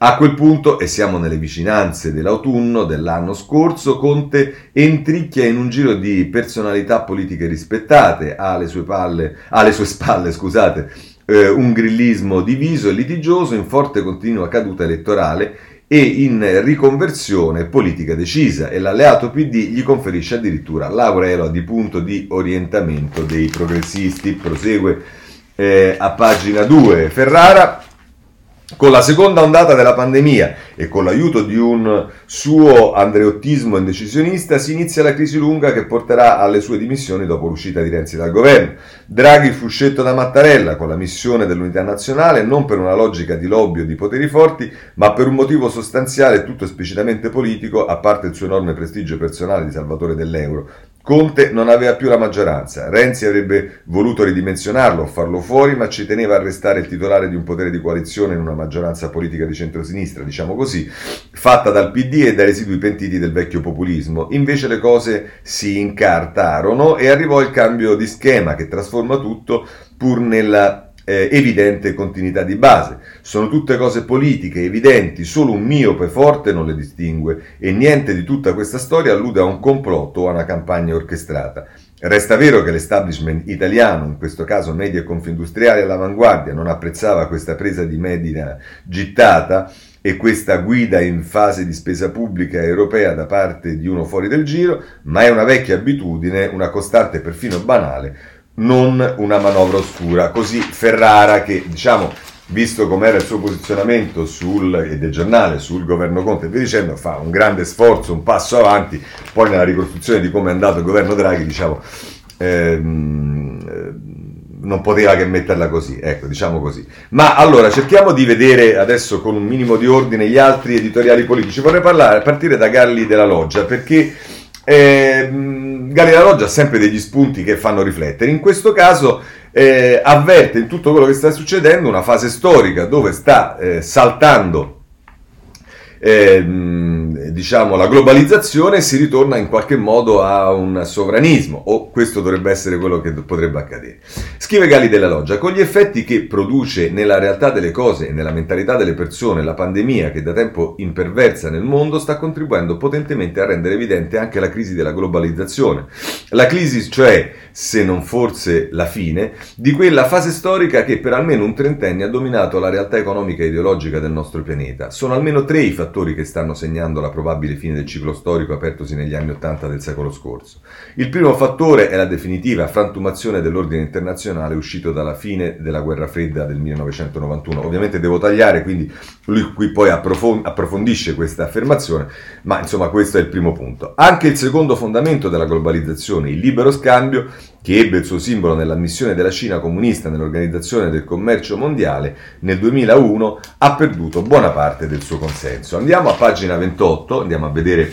A quel punto, e siamo nelle vicinanze dell'autunno dell'anno scorso, Conte entricchia in un giro di personalità politiche rispettate, ha alle sue, palle, alle sue spalle scusate, eh, un grillismo diviso e litigioso in forte continua caduta elettorale e in riconversione politica decisa e l'alleato PD gli conferisce addirittura laurea di punto di orientamento dei progressisti. Prosegue eh, a pagina 2 Ferrara. Con la seconda ondata della pandemia e con l'aiuto di un suo andreottismo indecisionista si inizia la crisi lunga che porterà alle sue dimissioni dopo l'uscita di Renzi dal governo. Draghi fu scelto da Mattarella con la missione dell'unità nazionale non per una logica di lobby o di poteri forti, ma per un motivo sostanziale tutto esplicitamente politico, a parte il suo enorme prestigio personale di salvatore dell'euro, Conte non aveva più la maggioranza. Renzi avrebbe voluto ridimensionarlo farlo fuori, ma ci teneva a restare il titolare di un potere di coalizione in una maggioranza politica di centrosinistra, diciamo così, fatta dal PD e dai residui pentiti del vecchio populismo. Invece le cose si incartarono e arrivò il cambio di schema che trasforma tutto pur nella eh, evidente continuità di base. Sono tutte cose politiche, evidenti, solo un miope forte non le distingue e niente di tutta questa storia allude a un complotto o a una campagna orchestrata. Resta vero che l'establishment italiano, in questo caso media e confindustriale all'avanguardia, non apprezzava questa presa di Medina gittata e questa guida in fase di spesa pubblica europea da parte di uno fuori del giro, ma è una vecchia abitudine, una costante perfino banale, non una manovra oscura. Così Ferrara, che diciamo, visto com'era il suo posizionamento sul, del giornale sul governo Conte e via dicendo, fa un grande sforzo, un passo avanti, poi nella ricostruzione di come è andato il governo Draghi, diciamo, ehm, non poteva che metterla così, ecco, diciamo così. Ma allora cerchiamo di vedere adesso con un minimo di ordine gli altri editoriali politici. Vorrei parlare, partire da Galli della Loggia, perché eh, Galera Loggia ha sempre degli spunti che fanno riflettere. In questo caso eh, avverte in tutto quello che sta succedendo una fase storica dove sta eh, saltando eh, diciamo, la globalizzazione si ritorna in qualche modo a un sovranismo, o questo dovrebbe essere quello che potrebbe accadere. Scrive Gali della Loggia, con gli effetti che produce nella realtà delle cose e nella mentalità delle persone la pandemia che da tempo imperversa nel mondo sta contribuendo potentemente a rendere evidente anche la crisi della globalizzazione. La crisi, cioè, se non forse la fine, di quella fase storica che per almeno un trentennio ha dominato la realtà economica e ideologica del nostro pianeta. Sono almeno tre i fattori che stanno segnando la probabile fine del ciclo storico apertosi negli anni Ottanta del secolo scorso. Il primo fattore è la definitiva frantumazione dell'ordine internazionale uscito dalla fine della guerra fredda del 1991. Ovviamente devo tagliare, quindi lui qui poi approfondisce questa affermazione, ma insomma questo è il primo punto. Anche il secondo fondamento della globalizzazione, il libero scambio, che ebbe il suo simbolo nell'ammissione della Cina comunista nell'Organizzazione del Commercio Mondiale nel 2001, ha perduto buona parte del suo consenso. Andiamo a pagina 28, andiamo a vedere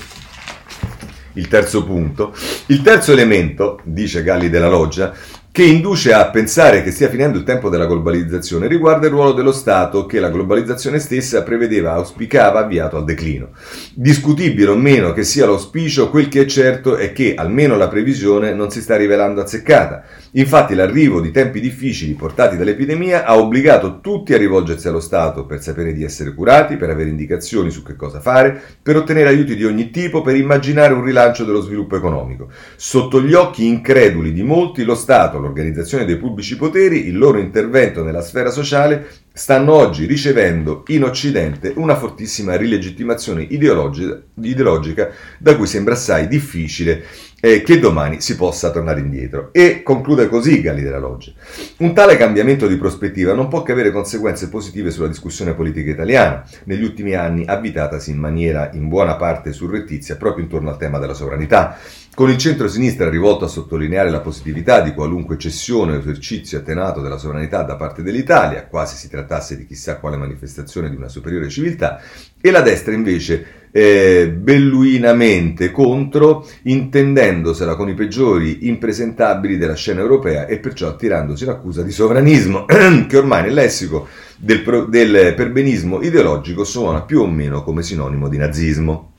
il terzo punto. Il terzo elemento, dice Galli della Loggia, che induce a pensare che stia finendo il tempo della globalizzazione riguarda il ruolo dello Stato che la globalizzazione stessa prevedeva, auspicava, avviato al declino. Discutibile o meno che sia l'auspicio, quel che è certo è che almeno la previsione non si sta rivelando azzeccata. Infatti l'arrivo di tempi difficili portati dall'epidemia ha obbligato tutti a rivolgersi allo Stato per sapere di essere curati, per avere indicazioni su che cosa fare, per ottenere aiuti di ogni tipo, per immaginare un rilancio dello sviluppo economico. Sotto gli occhi increduli di molti lo Stato, l'organizzazione dei pubblici poteri, il loro intervento nella sfera sociale stanno oggi ricevendo in Occidente una fortissima rilegittimazione ideologica, ideologica da cui sembra assai difficile eh, che domani si possa tornare indietro. E conclude così Galli della Loggia. Un tale cambiamento di prospettiva non può che avere conseguenze positive sulla discussione politica italiana, negli ultimi anni avvitatasi in maniera in buona parte surrettizia proprio intorno al tema della sovranità. Con il centro-sinistra rivolto a sottolineare la positività di qualunque cessione o esercizio attenato della sovranità da parte dell'Italia, quasi si trattasse di chissà quale manifestazione di una superiore civiltà, e la destra invece eh, belluinamente contro, intendendosela con i peggiori impresentabili della scena europea e perciò attirandosi l'accusa di sovranismo, che ormai nel lessico del, pro, del perbenismo ideologico suona più o meno come sinonimo di nazismo.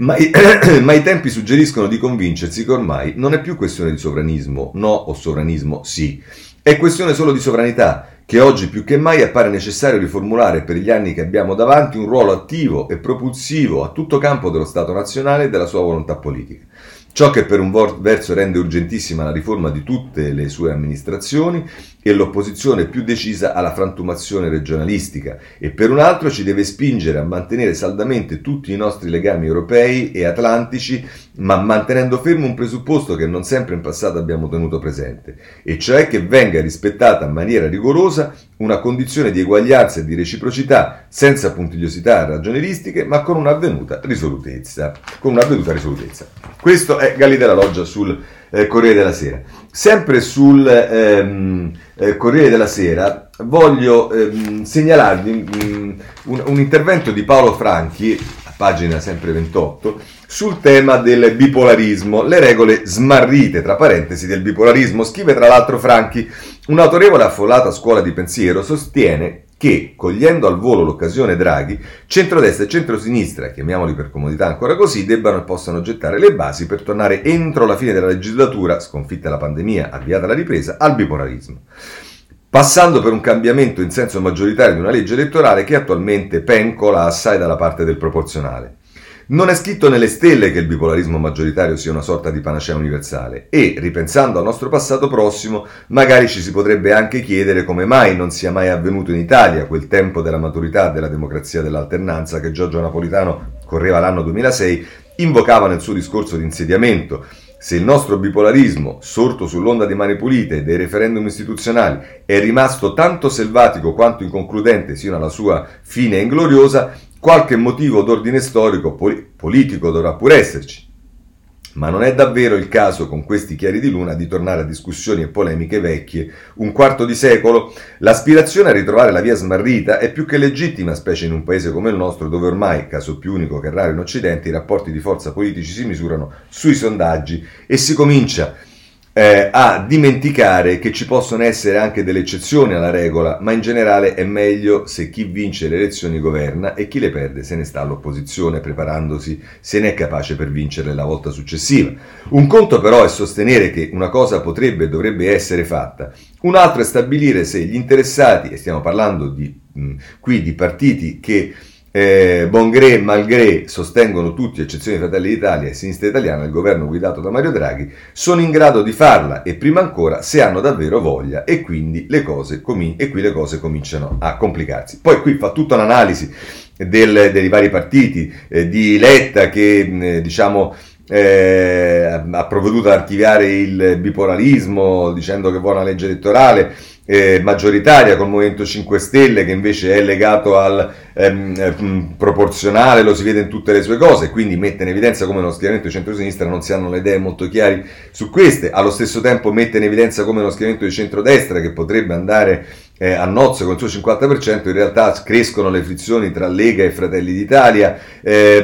Ma i, ma i tempi suggeriscono di convincersi che ormai non è più questione di sovranismo, no o sovranismo sì, è questione solo di sovranità che oggi più che mai appare necessario riformulare per gli anni che abbiamo davanti un ruolo attivo e propulsivo a tutto campo dello Stato nazionale e della sua volontà politica. Ciò che per un verso rende urgentissima la riforma di tutte le sue amministrazioni e l'opposizione più decisa alla frantumazione regionalistica e per un altro ci deve spingere a mantenere saldamente tutti i nostri legami europei e atlantici, ma mantenendo fermo un presupposto che non sempre in passato abbiamo tenuto presente, e cioè che venga rispettata in maniera rigorosa una condizione di eguaglianza e di reciprocità senza puntigliosità ragioneristiche, ma con un'avvenuta risolutezza. Con un'avvenuta risolutezza. Questo è Galli della Loggia sul eh, Corriere della Sera. Sempre sul ehm, eh, Corriere della Sera voglio ehm, segnalarvi mm, un, un, intervento di Paolo Franchi, a pagina sempre 28, sul tema del bipolarismo, le regole smarrite, tra parentesi, del bipolarismo. Scrive tra l'altro Franchi, un'autorevole affollata scuola di pensiero sostiene che, cogliendo al volo l'occasione Draghi, centrodestra e centrosinistra, chiamiamoli per comodità ancora così, debbano e possano gettare le basi per tornare entro la fine della legislatura, sconfitta la pandemia, avviata la ripresa, al bipolarismo passando per un cambiamento in senso maggioritario di una legge elettorale che attualmente pencola assai dalla parte del proporzionale. Non è scritto nelle stelle che il bipolarismo maggioritario sia una sorta di panacea universale e, ripensando al nostro passato prossimo, magari ci si potrebbe anche chiedere come mai non sia mai avvenuto in Italia quel tempo della maturità della democrazia dell'alternanza che Giorgio Napolitano correva l'anno 2006, invocava nel suo discorso di insediamento, se il nostro bipolarismo, sorto sull'onda di mani pulite e dei referendum istituzionali, è rimasto tanto selvatico quanto inconcludente sino alla sua fine ingloriosa, Qualche motivo d'ordine storico pol- politico dovrà pur esserci, ma non è davvero il caso con questi chiari di luna di tornare a discussioni e polemiche vecchie. Un quarto di secolo, l'aspirazione a ritrovare la via smarrita è più che legittima, specie in un paese come il nostro, dove ormai, caso più unico che raro in Occidente, i rapporti di forza politici si misurano sui sondaggi e si comincia eh, a dimenticare che ci possono essere anche delle eccezioni alla regola, ma in generale è meglio se chi vince le elezioni governa e chi le perde se ne sta all'opposizione preparandosi se ne è capace per vincerle la volta successiva. Un conto però è sostenere che una cosa potrebbe e dovrebbe essere fatta, un altro è stabilire se gli interessati, e stiamo parlando di, mh, qui di partiti che eh, bon gré, malgré sostengono tutti, eccezione Fratelli d'Italia e Sinistra Italiana, il governo guidato da Mario Draghi, sono in grado di farla e prima ancora se hanno davvero voglia e quindi le cose, com- e qui le cose cominciano a complicarsi. Poi qui fa tutta un'analisi del, dei vari partiti, eh, di Letta che eh, diciamo eh, ha provveduto ad archiviare il bipolarismo dicendo che vuole una legge elettorale eh, maggioritaria col Movimento 5 Stelle che invece è legato al ehm, ehm, proporzionale, lo si vede in tutte le sue cose, quindi mette in evidenza come lo schieramento di centro-sinistra non si hanno le idee molto chiare su queste, allo stesso tempo mette in evidenza come lo schieramento di centrodestra che potrebbe andare eh, a nozze con il suo 50%, in realtà crescono le frizioni tra Lega e Fratelli d'Italia, eh,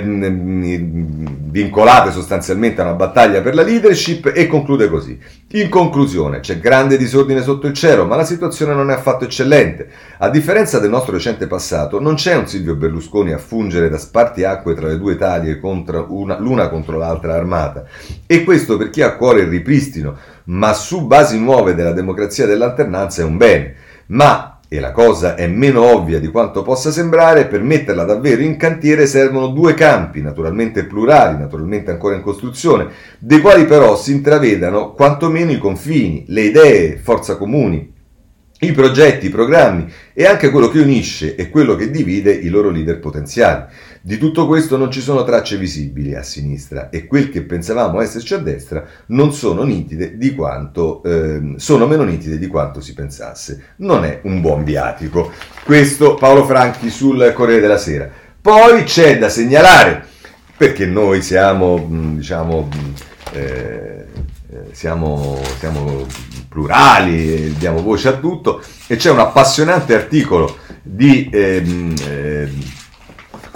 vincolate sostanzialmente a una battaglia per la leadership e conclude così. In conclusione, c'è grande disordine sotto il cielo, ma la situazione non è affatto eccellente. A differenza del nostro recente passato, non c'è un Silvio Berlusconi a fungere da spartiacque tra le due Italie contro una, l'una contro l'altra armata. E questo per chi ha a cuore il ripristino, ma su basi nuove della democrazia dell'alternanza è un bene ma, e la cosa è meno ovvia di quanto possa sembrare, per metterla davvero in cantiere servono due campi, naturalmente plurali, naturalmente ancora in costruzione, dei quali però si intravedano quantomeno i confini, le idee, forza comuni, i progetti, i programmi e anche quello che unisce e quello che divide i loro leader potenziali. Di tutto questo non ci sono tracce visibili a sinistra e quel che pensavamo esserci a destra non sono nitide di quanto eh, sono meno nitide di quanto si pensasse. Non è un buon viatico. Questo Paolo Franchi sul Corriere della Sera. Poi c'è da segnalare, perché noi siamo, diciamo, eh, siamo, siamo plurali, diamo voce a tutto, e c'è un appassionante articolo di... Eh,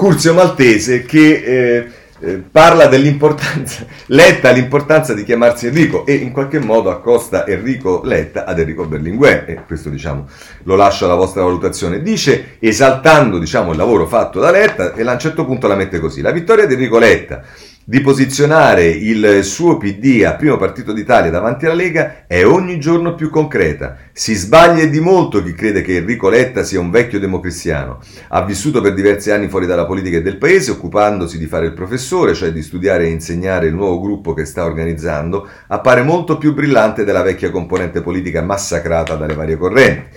Curzio Maltese che eh, eh, parla dell'importanza, Letta l'importanza di chiamarsi Enrico e in qualche modo accosta Enrico Letta ad Enrico Berlinguer e questo diciamo lo lascio alla vostra valutazione. Dice esaltando diciamo il lavoro fatto da Letta e a un certo punto la mette così, la vittoria di Enrico Letta di posizionare il suo PD a primo partito d'Italia davanti alla Lega è ogni giorno più concreta. Si sbaglia di molto chi crede che Enrico Letta sia un vecchio democristiano. Ha vissuto per diversi anni fuori dalla politica e del paese, occupandosi di fare il professore, cioè di studiare e insegnare il nuovo gruppo che sta organizzando, appare molto più brillante della vecchia componente politica massacrata dalle varie correnti.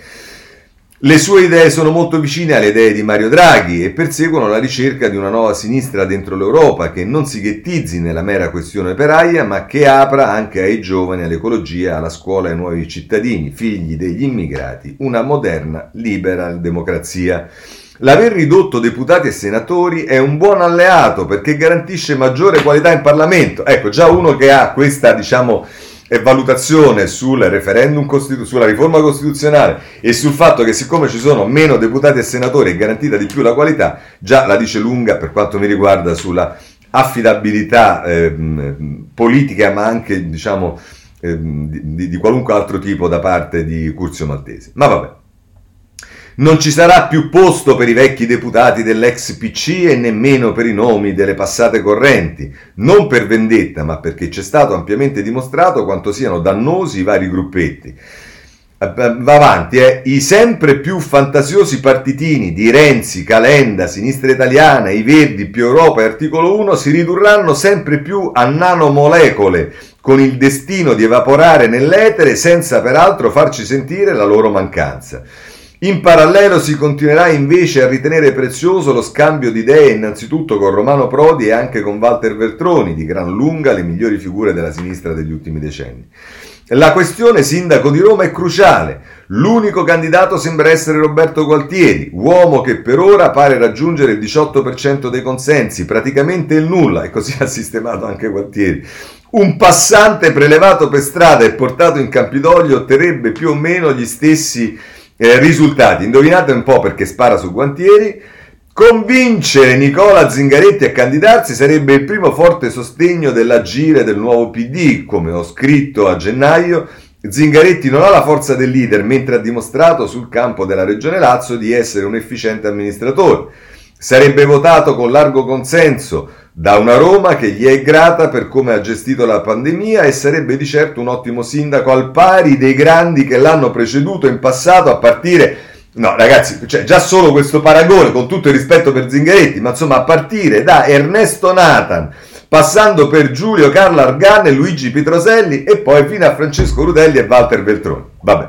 Le sue idee sono molto vicine alle idee di Mario Draghi e perseguono la ricerca di una nuova sinistra dentro l'Europa che non si ghettizzi nella mera questione operaia, ma che apra anche ai giovani, all'ecologia, alla scuola e ai nuovi cittadini, figli degli immigrati, una moderna liberal democrazia. L'aver ridotto deputati e senatori è un buon alleato perché garantisce maggiore qualità in Parlamento. Ecco, già uno che ha questa, diciamo, e valutazione sul referendum costitu- sulla riforma costituzionale e sul fatto che siccome ci sono meno deputati e senatori è garantita di più la qualità, già la dice lunga per quanto mi riguarda sulla affidabilità eh, politica ma anche diciamo eh, di, di qualunque altro tipo da parte di Curzio Maltese. Ma vabbè. Non ci sarà più posto per i vecchi deputati dell'ex PC e nemmeno per i nomi delle passate correnti, non per vendetta, ma perché c'è stato ampiamente dimostrato quanto siano dannosi i vari gruppetti. Va avanti, eh. i sempre più fantasiosi partitini di Renzi, Calenda, Sinistra Italiana, i Verdi, più Europa e Articolo 1 si ridurranno sempre più a nanomolecole, con il destino di evaporare nell'etere senza peraltro farci sentire la loro mancanza. In parallelo si continuerà invece a ritenere prezioso lo scambio di idee innanzitutto con Romano Prodi e anche con Walter Veltroni, di gran lunga le migliori figure della sinistra degli ultimi decenni. La questione sindaco di Roma è cruciale. L'unico candidato sembra essere Roberto Gualtieri, uomo che per ora pare raggiungere il 18% dei consensi, praticamente il nulla, e così ha sistemato anche Gualtieri. Un passante prelevato per strada e portato in Campidoglio otterrebbe più o meno gli stessi eh, risultati, indovinate un po' perché spara su Guantieri. Convincere Nicola Zingaretti a candidarsi sarebbe il primo forte sostegno dell'agire del nuovo PD, come ho scritto a gennaio. Zingaretti non ha la forza del leader, mentre ha dimostrato sul campo della Regione Lazio di essere un efficiente amministratore. Sarebbe votato con largo consenso da una Roma che gli è grata per come ha gestito la pandemia e sarebbe di certo un ottimo sindaco al pari dei grandi che l'hanno preceduto in passato a partire No, ragazzi, cioè, già solo questo paragone, con tutto il rispetto per Zingaretti, ma insomma, a partire da Ernesto Nathan, passando per Giulio Carlo Argan e Luigi Pietroselli e poi fino a Francesco Rudelli e Walter Beltroni. Vabbè.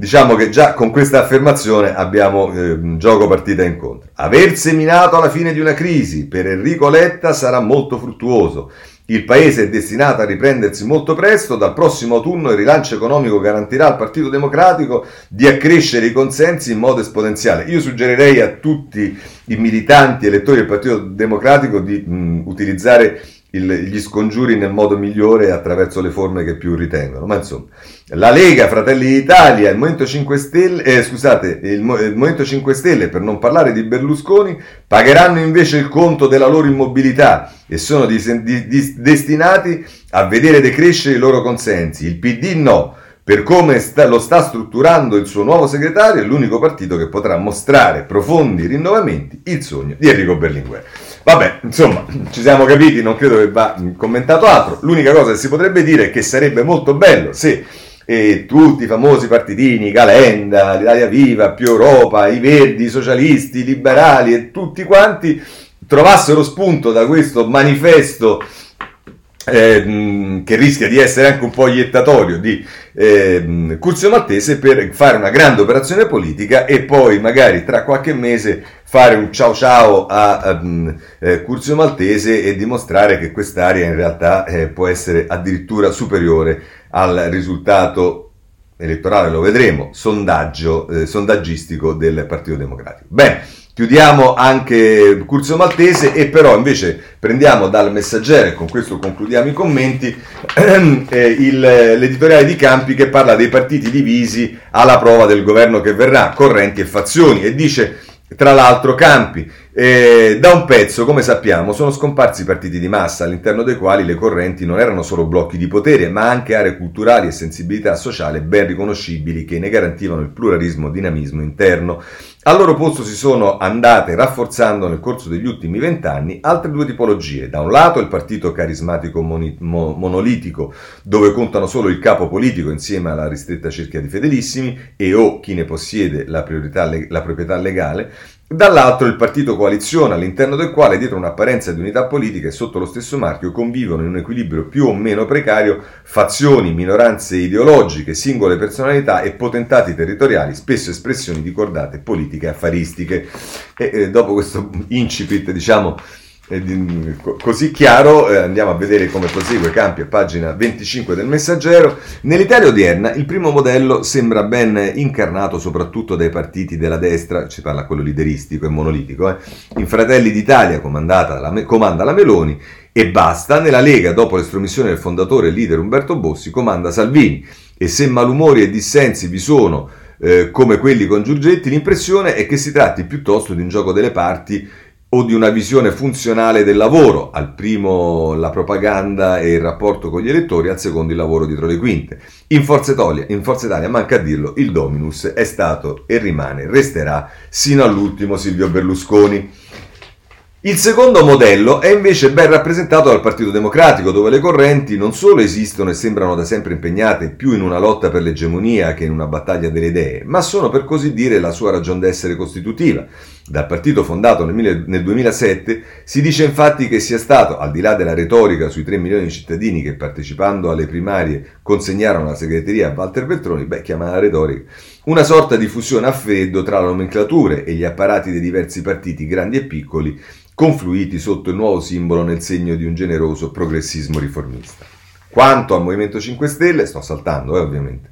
Diciamo che già con questa affermazione abbiamo eh, gioco partita incontro. Aver seminato la fine di una crisi per Enrico Letta sarà molto fruttuoso. Il paese è destinato a riprendersi molto presto, dal prossimo autunno il rilancio economico garantirà al Partito Democratico di accrescere i consensi in modo esponenziale. Io suggerirei a tutti i militanti elettori del Partito Democratico di mh, utilizzare il, gli scongiuri nel modo migliore attraverso le forme che più ritengono. Ma insomma, la Lega, Fratelli d'Italia, il Movimento 5 Stelle, eh, scusate, il, il Movimento 5 Stelle, per non parlare di Berlusconi, pagheranno invece il conto della loro immobilità e sono di, di, di, destinati a vedere decrescere i loro consensi. Il PD no. Per come sta, lo sta strutturando il suo nuovo segretario, è l'unico partito che potrà mostrare profondi rinnovamenti, il sogno di Enrico Berlinguer. Vabbè, insomma, ci siamo capiti, non credo che va commentato altro. L'unica cosa che si potrebbe dire è che sarebbe molto bello se eh, tutti i famosi partitini, Calenda, l'Italia Viva, più Europa, i Verdi, i socialisti, i liberali e tutti quanti trovassero spunto da questo manifesto eh, che rischia di essere anche un po' iettatorio di eh, Curzio Maltese per fare una grande operazione politica e poi magari tra qualche mese fare un ciao ciao a, a eh, Curzio Maltese e dimostrare che quest'area in realtà eh, può essere addirittura superiore al risultato elettorale, lo vedremo, sondaggio, eh, sondaggistico del Partito Democratico. Bene, chiudiamo anche Curzio Maltese e però invece prendiamo dal messaggero, e con questo concludiamo i commenti, eh, il, l'editoriale di Campi che parla dei partiti divisi alla prova del governo che verrà, correnti e fazioni, e dice tra l'altro Campi, Eh, da un pezzo, come sappiamo, sono scomparsi partiti di massa, all'interno dei quali le correnti non erano solo blocchi di potere, ma anche aree culturali e sensibilità sociale ben riconoscibili che ne garantivano il pluralismo e dinamismo interno. Al loro posto si sono andate rafforzando nel corso degli ultimi vent'anni altre due tipologie. Da un lato il partito carismatico moni- mo- monolitico, dove contano solo il capo politico insieme alla ristretta cerchia di fedelissimi e o chi ne possiede la, le- la proprietà legale, Dall'altro il partito coalizione, all'interno del quale, dietro un'apparenza di unità politica e sotto lo stesso marchio, convivono in un equilibrio più o meno precario fazioni, minoranze ideologiche, singole personalità e potentati territoriali, spesso espressioni di cordate politiche affaristiche. E, e dopo questo incipit, diciamo, così chiaro, eh, andiamo a vedere come prosegue Campi a pagina 25 del Messaggero. Nell'Italia odierna il primo modello sembra ben incarnato soprattutto dai partiti della destra, ci parla quello lideristico e monolitico, eh. in Fratelli d'Italia la, comanda la Meloni e basta, nella Lega dopo l'estromissione del fondatore e leader Umberto Bossi comanda Salvini e se malumori e dissensi vi sono eh, come quelli con Giurgetti, l'impressione è che si tratti piuttosto di un gioco delle parti o di una visione funzionale del lavoro, al primo la propaganda e il rapporto con gli elettori, al secondo il lavoro dietro le quinte. In Forza Italia, in Forza Italia manca a dirlo, il Dominus è stato e rimane, resterà sino all'ultimo Silvio Berlusconi. Il secondo modello è invece ben rappresentato dal Partito Democratico, dove le correnti non solo esistono e sembrano da sempre impegnate più in una lotta per l'egemonia che in una battaglia delle idee, ma sono per così dire la sua ragion d'essere costitutiva. Dal partito fondato nel 2007 si dice infatti che sia stato, al di là della retorica sui 3 milioni di cittadini che partecipando alle primarie consegnarono la segreteria a Walter Veltroni, beh, chiamala retorica, una sorta di fusione a freddo tra le nomenclature e gli apparati dei diversi partiti grandi e piccoli confluiti sotto il nuovo simbolo nel segno di un generoso progressismo riformista. Quanto al Movimento 5 Stelle, sto saltando eh, ovviamente,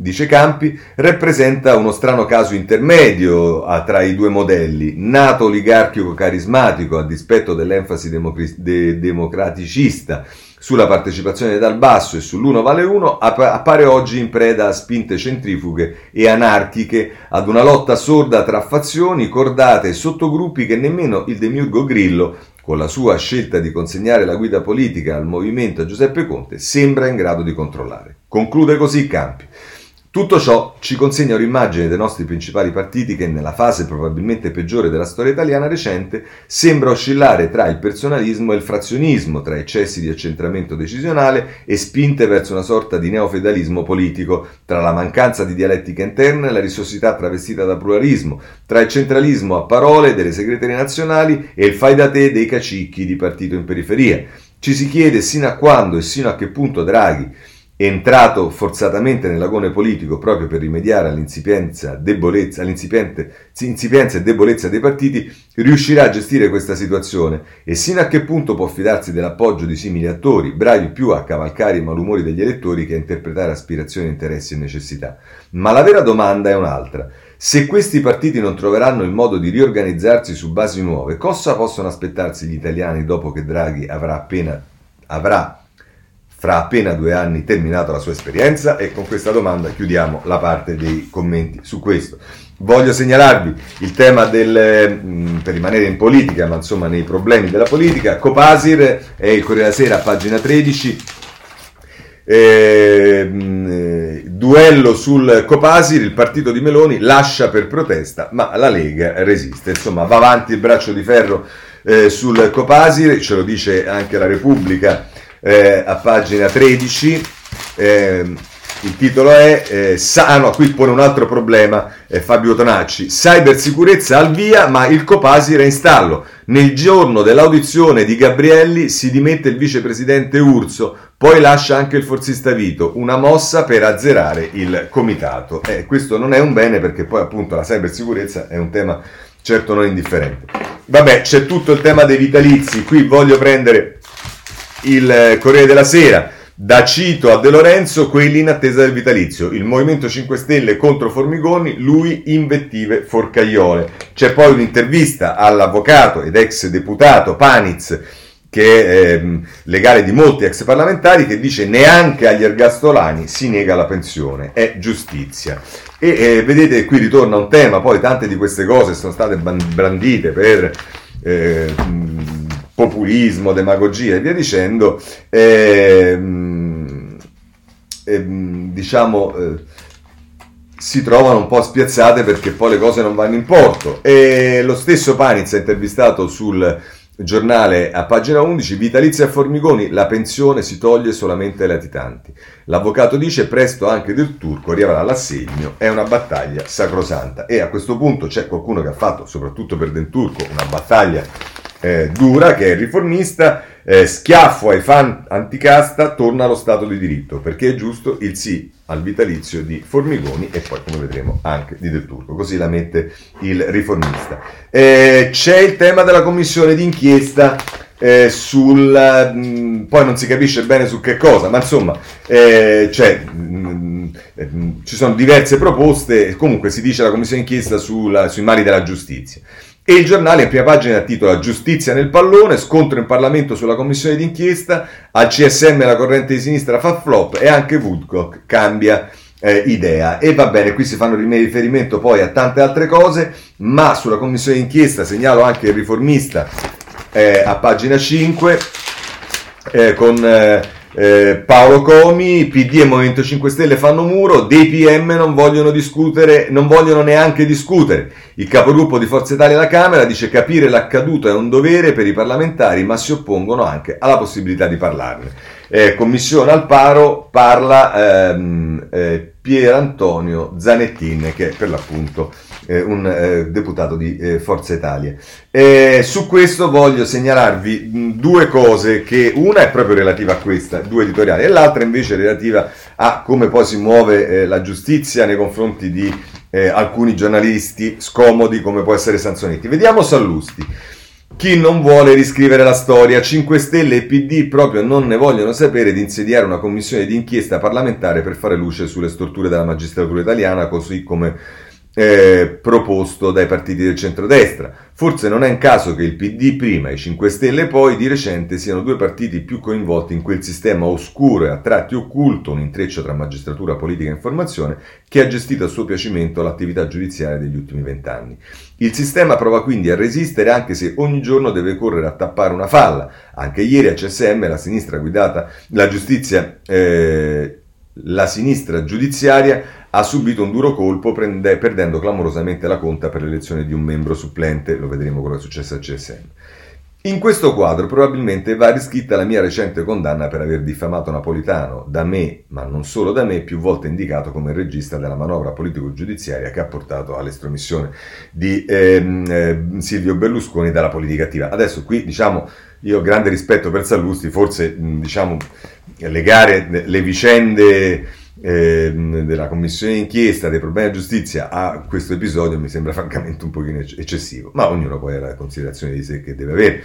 dice Campi, rappresenta uno strano caso intermedio tra i due modelli, nato oligarchico carismatico a dispetto dell'enfasi democraticista sulla partecipazione dal basso e sull'1 vale 1 appare oggi in preda a spinte centrifughe e anarchiche, ad una lotta sorda tra fazioni, cordate e sottogruppi che nemmeno il demiurgo Grillo, con la sua scelta di consegnare la guida politica al movimento a Giuseppe Conte, sembra in grado di controllare. Conclude così Campi. Tutto ciò ci consegna un'immagine dei nostri principali partiti che nella fase probabilmente peggiore della storia italiana recente sembra oscillare tra il personalismo e il frazionismo, tra eccessi di accentramento decisionale e spinte verso una sorta di neofeudalismo politico, tra la mancanza di dialettica interna e la rissosità travestita da pluralismo, tra il centralismo a parole delle segreterie nazionali e il fai da te dei cacicchi di partito in periferia. Ci si chiede sino a quando e sino a che punto Draghi entrato forzatamente nell'agone politico proprio per rimediare all'incipienza, debolezza, all'incipiente insipienza e debolezza dei partiti, riuscirà a gestire questa situazione e sino a che punto può fidarsi dell'appoggio di simili attori, bravi più a cavalcare i malumori degli elettori che a interpretare aspirazioni, interessi e necessità. Ma la vera domanda è un'altra. Se questi partiti non troveranno il modo di riorganizzarsi su basi nuove, cosa possono aspettarsi gli italiani dopo che Draghi avrà appena avrà fra appena due anni terminato la sua esperienza e con questa domanda chiudiamo la parte dei commenti su questo. Voglio segnalarvi il tema del, mm, per rimanere in politica, ma insomma nei problemi della politica, Copasir è il Corriere della Sera, pagina 13, eh, duello sul Copasir, il partito di Meloni lascia per protesta, ma la Lega resiste, insomma va avanti il braccio di ferro eh, sul Copasir, ce lo dice anche la Repubblica eh, a pagina 13. Eh, il titolo è, eh, sa- ah no, qui pone un altro problema eh, Fabio Tonacci, cybersicurezza al via ma il Copasir è in stallo. Nel giorno dell'audizione di Gabrielli si dimette il vicepresidente Urso, poi lascia anche il forzista Vito, una mossa per azzerare il comitato. Eh, questo non è un bene perché poi appunto la cybersicurezza è un tema certo non indifferente. Vabbè, c'è tutto il tema dei vitalizi, qui voglio prendere il eh, Corriere della Sera. Da Cito a De Lorenzo, quelli in attesa del vitalizio. Il Movimento 5 Stelle contro Formigoni, lui invettive forcaiole. C'è poi un'intervista all'avvocato ed ex deputato Paniz che è eh, legale di molti ex parlamentari, che dice neanche agli ergastolani si nega la pensione, è giustizia. E eh, vedete qui ritorna un tema, poi tante di queste cose sono state brandite per eh, populismo, demagogia e via dicendo, ehm, ehm, diciamo eh, si trovano un po' spiazzate perché poi le cose non vanno in porto. E lo stesso Panizza ha intervistato sul giornale a pagina 11, vitalizia a Formigoni, la pensione si toglie solamente ai latitanti. L'avvocato dice presto anche del turco arriverà l'assegno, è una battaglia sacrosanta. E a questo punto c'è qualcuno che ha fatto, soprattutto per Del Turco, una battaglia eh, dura, che è riformista, eh, schiaffo ai fan anticasta, torna allo Stato di diritto, perché è giusto il sì al vitalizio di Formigoni e poi, come vedremo, anche di Del Turco. Così la mette il riformista. Eh, c'è il tema della commissione d'inchiesta. Eh, sul mh, mm, poi non si capisce bene su che cosa, ma insomma, eh, cioè, mh, mm, eh, ci sono diverse proposte. Comunque si dice la commissione d'inchiesta sui mali della giustizia. E il giornale in prima pagina titola Giustizia nel pallone, scontro in Parlamento sulla commissione d'inchiesta, al CSM la corrente di sinistra fa flop e anche Woodcock cambia eh, idea. E va bene, qui si fanno riferimento poi a tante altre cose, ma sulla commissione d'inchiesta segnalo anche il riformista eh, a pagina 5 eh, con eh, Paolo Comi, PD e Movimento 5 Stelle fanno muro, dei PM non vogliono discutere, non vogliono neanche discutere. Il capogruppo di Forza Italia alla Camera dice capire l'accaduto è un dovere per i parlamentari, ma si oppongono anche alla possibilità di parlarne. Eh, commissione al paro parla ehm, eh, Pier Antonio Zanettin, che è per l'appunto eh, un eh, deputato di eh, Forza Italia. Su questo voglio segnalarvi due cose, che una è proprio relativa a questa, due editoriali, e l'altra invece è relativa a come poi si muove eh, la giustizia nei confronti di eh, alcuni giornalisti scomodi, come può essere Sanzonetti. Vediamo Sallusti. Chi non vuole riscrivere la storia, 5 Stelle e PD proprio non ne vogliono sapere di insediare una commissione di inchiesta parlamentare per fare luce sulle storture della magistratura italiana, così come eh, proposto dai partiti del centrodestra. Forse non è un caso che il PD prima e i 5 Stelle poi di recente siano due partiti più coinvolti in quel sistema oscuro e a tratti occulto, un intreccio tra magistratura, politica e informazione, che ha gestito a suo piacimento l'attività giudiziaria degli ultimi vent'anni. Il sistema prova quindi a resistere anche se ogni giorno deve correre a tappare una falla. Anche ieri a CSM la sinistra guidata, la giustizia, eh, la sinistra giudiziaria ha subito un duro colpo prende, perdendo clamorosamente la conta per l'elezione di un membro supplente, lo vedremo che è successo al CSM. In questo quadro probabilmente va riscritta la mia recente condanna per aver diffamato Napolitano, da me, ma non solo da me, più volte indicato come regista della manovra politico-giudiziaria che ha portato all'estromissione di ehm, eh, Silvio Berlusconi dalla politica attiva. Adesso qui diciamo, io ho grande rispetto per Sallusti, forse diciamo legare le vicende eh, della commissione d'inchiesta dei problemi della giustizia a questo episodio mi sembra francamente un pochino eccessivo, ma ognuno poi ha la considerazione di sé che deve avere.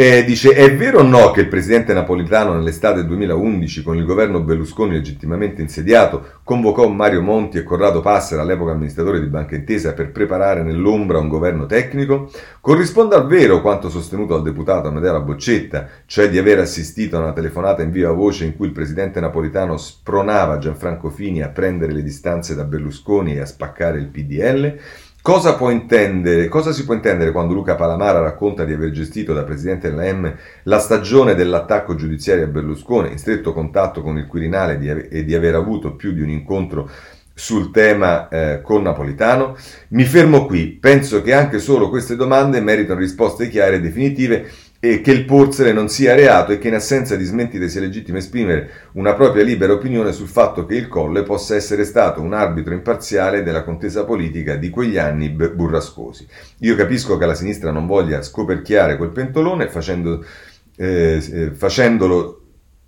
Eh, dice, è vero o no che il presidente napolitano nell'estate 2011, con il governo Berlusconi legittimamente insediato, convocò Mario Monti e Corrado Passera, all'epoca amministratore di Banca Intesa, per preparare nell'ombra un governo tecnico? Corrisponde al vero quanto sostenuto dal deputato Amedeo Boccetta, cioè di aver assistito a una telefonata in viva voce in cui il presidente napolitano spronava Gianfranco Fini a prendere le distanze da Berlusconi e a spaccare il PDL? Cosa, cosa si può intendere quando Luca Palamara racconta di aver gestito da presidente della M la stagione dell'attacco giudiziario a Berlusconi, in stretto contatto con il Quirinale e di aver avuto più di un incontro sul tema eh, con Napolitano? Mi fermo qui, penso che anche solo queste domande meritano risposte chiare e definitive e che il porsele non sia reato e che in assenza di smentite sia legittimo esprimere una propria libera opinione sul fatto che il Colle possa essere stato un arbitro imparziale della contesa politica di quegli anni burrascosi. Io capisco che la sinistra non voglia scoperchiare quel pentolone facendo, eh, eh facendolo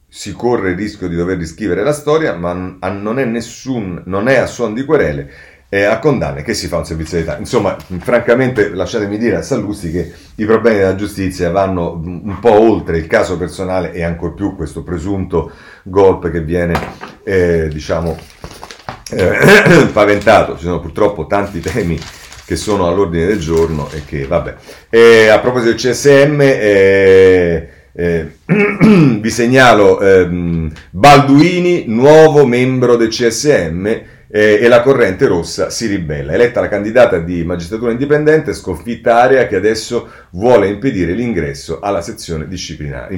si corre il rischio di dover riscrivere la storia, ma non è, nessun, non è a suon di querele eh, a condanne che si fa un servizio di età. Insomma, francamente, lasciatemi dire a Sallusti che i problemi della giustizia vanno un po' oltre il caso personale e ancor più questo presunto golpe che viene, eh, diciamo, eh, paventato. Ci sono purtroppo tanti temi che sono all'ordine del giorno e che, vabbè. a proposito del CSM, eh, Eh, vi segnalo ehm, Balduini, nuovo membro del CSM eh, e la corrente rossa si ribella. Eletta la candidata di magistratura indipendente, sconfitta area che adesso vuole impedire l'ingresso alla sezione disciplinare.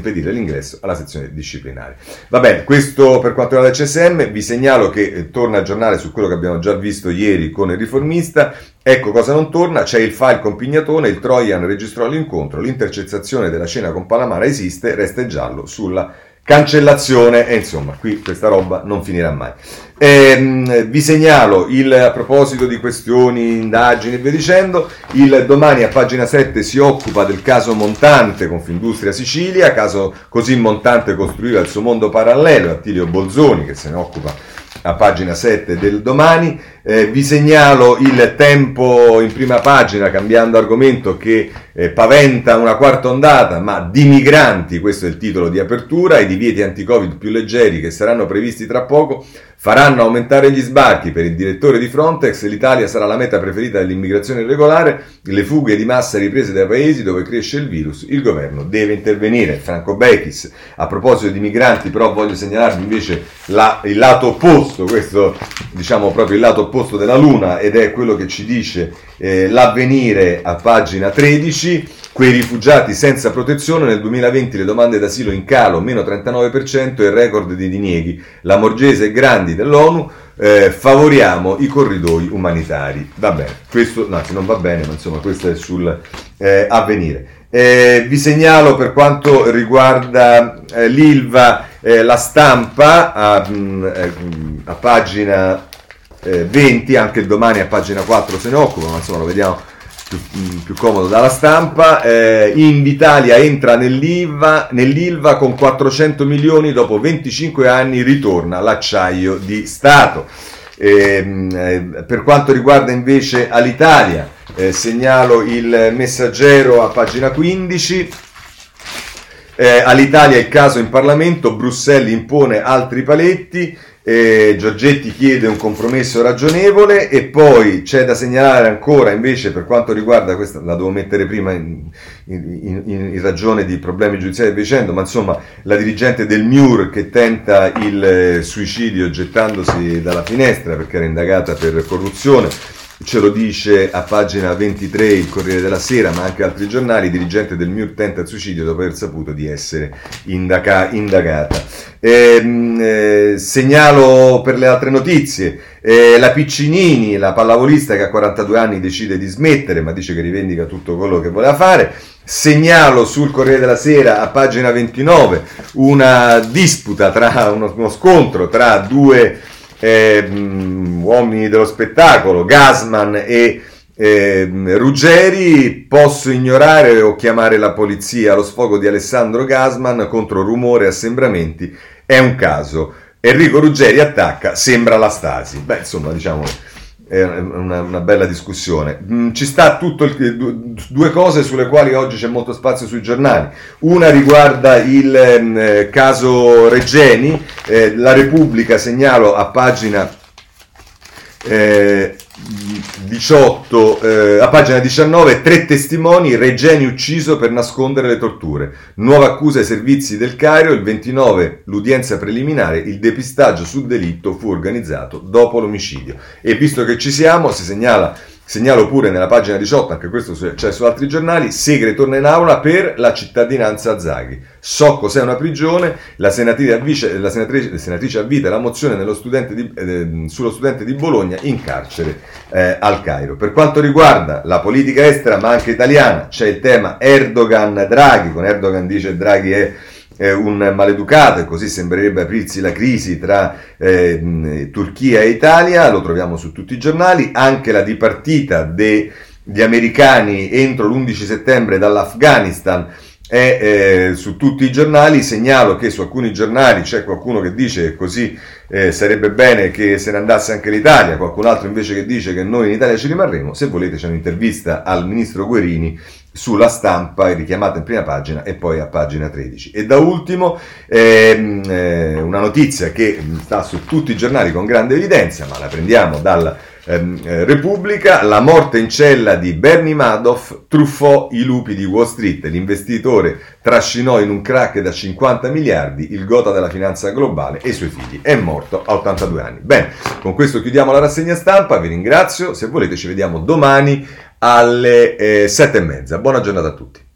Alla sezione disciplinare. Va bene, questo per quanto riguarda il CSM, vi segnalo che eh, torna a aggiornare su quello che abbiamo già visto ieri con il riformista. Ecco cosa non torna, c'è il file con Pignatone, il Trojan registrò l'incontro, l'intercettazione della cena con Palamara esiste, resta il giallo sulla cancellazione e insomma qui questa roba non finirà mai. Eh, vi segnalo il, a proposito di questioni, indagini e via dicendo, il domani a pagina 7 si occupa del caso Montante Confindustria Sicilia, caso così Montante costruiva il suo mondo parallelo, Attilio Bolzoni che se ne occupa a pagina 7 del domani. Eh, vi segnalo il tempo in prima pagina, cambiando argomento, che eh, paventa una quarta ondata, ma di migranti, questo è il titolo di apertura, e divieti anti-Covid più leggeri che saranno previsti tra poco faranno aumentare gli sbarchi per il direttore di Frontex, l'Italia sarà la meta preferita dell'immigrazione irregolare, le fughe di massa riprese dai paesi dove cresce il virus, il governo deve intervenire. Franco Bechis, a proposito di migranti, però voglio segnalarvi invece la, il lato opposto, questo diciamo proprio il lato opposto della Luna ed è quello che ci dice eh, l'avvenire a pagina 13 quei rifugiati senza protezione, nel 2020 le domande d'asilo in calo, meno 39% e il record di dinieghi. La Morgese e Grandi dell'ONU, eh, favoriamo i corridoi umanitari. Va bene, questo no, non va bene, ma insomma questo è sul eh, avvenire. Eh, vi segnalo per quanto riguarda eh, l'ILVA eh, la stampa a, mm, eh, a pagina 20, anche domani a pagina 4 se ne occupa, ma insomma lo vediamo più, mm, più comodo dalla stampa. Eh, Invitalia entra nell'ILVA, nell'ILVA con 400 milioni, dopo 25 anni ritorna l'acciaio di Stato. Eh, eh, per quanto riguarda invece Alitalia, eh, segnalo il messaggero a pagina 15. Eh, all'Italia il caso in Parlamento, Bruxelles impone altri paletti, eh, Giorgetti chiede un compromesso ragionevole e poi c'è da segnalare ancora invece per quanto riguarda questa, la devo mettere prima in, in, in, in ragione di problemi giudiziari e dicendo, ma insomma la dirigente del MIUR che tenta il eh, suicidio gettandosi dalla finestra perché era indagata per corruzione ce lo dice a pagina 23 il Corriere della Sera, ma anche altri giornali, dirigente del MIUR tenta suicidio dopo aver saputo di essere indaga- indagata. Eh, eh, segnalo per le altre notizie, eh, la Piccinini, la pallavolista che a 42 anni decide di smettere, ma dice che rivendica tutto quello che voleva fare. Segnalo sul Corriere della Sera a pagina 29 una disputa tra uno, uno scontro tra due eh, uomini dello spettacolo, Gasman e eh, Ruggeri, posso ignorare o chiamare la polizia allo sfogo di Alessandro Gasman contro rumore e assembramenti, è un caso. Enrico Ruggeri attacca, sembra la Stasi. Beh, insomma, diciamo è una, una, bella discussione. Mm, ci sta tutto il, due cose sulle quali oggi c'è molto spazio sui giornali. Una riguarda il eh, caso Regeni, eh, la Repubblica segnalo a pagina eh, 18, eh, a pagina 19, tre testimoni, Regeni ucciso per nascondere le torture. Nuova accusa ai servizi del Cairo, il 29 l'udienza preliminare, il depistaggio sul delitto fu organizzato dopo l'omicidio. E visto che ci siamo, si segnala Segnalo pure nella pagina 18, anche questo c'è su altri giornali, Segre torna in aula per la cittadinanza a Zaghi. So cos'è una prigione, la senatrice, avvice, la senatrice, senatrice avvita la mozione studente di, eh, sullo studente di Bologna in carcere eh, al Cairo. Per quanto riguarda la politica estera, ma anche italiana, c'è il tema Erdogan-Draghi, con Erdogan dice Draghi è eh, un maleducato e così sembrerebbe aprirsi la crisi tra eh, Turchia e Italia, lo troviamo su tutti i giornali, anche la dipartita degli americani entro l'11 settembre dall'Afghanistan è eh, su tutti i giornali, segnalo che su alcuni giornali c'è qualcuno che dice che così eh, sarebbe bene che se ne andasse anche l'Italia, qualcun altro invece che dice che noi in Italia ci rimarremo, se volete c'è un'intervista al ministro Guerini sulla stampa, richiamata in prima pagina e poi a pagina 13. E da ultimo ehm, eh, una notizia che sta su tutti i giornali con grande evidenza, ma la prendiamo dal ehm, eh, Repubblica, la morte in cella di Bernie Madoff truffò i lupi di Wall Street, l'investitore trascinò in un crack da 50 miliardi il gota della finanza globale e i suoi figli. È morto a 82 anni. Bene, con questo chiudiamo la rassegna stampa, vi ringrazio, se volete ci vediamo domani alle eh, sette e mezza. Buona giornata a tutti.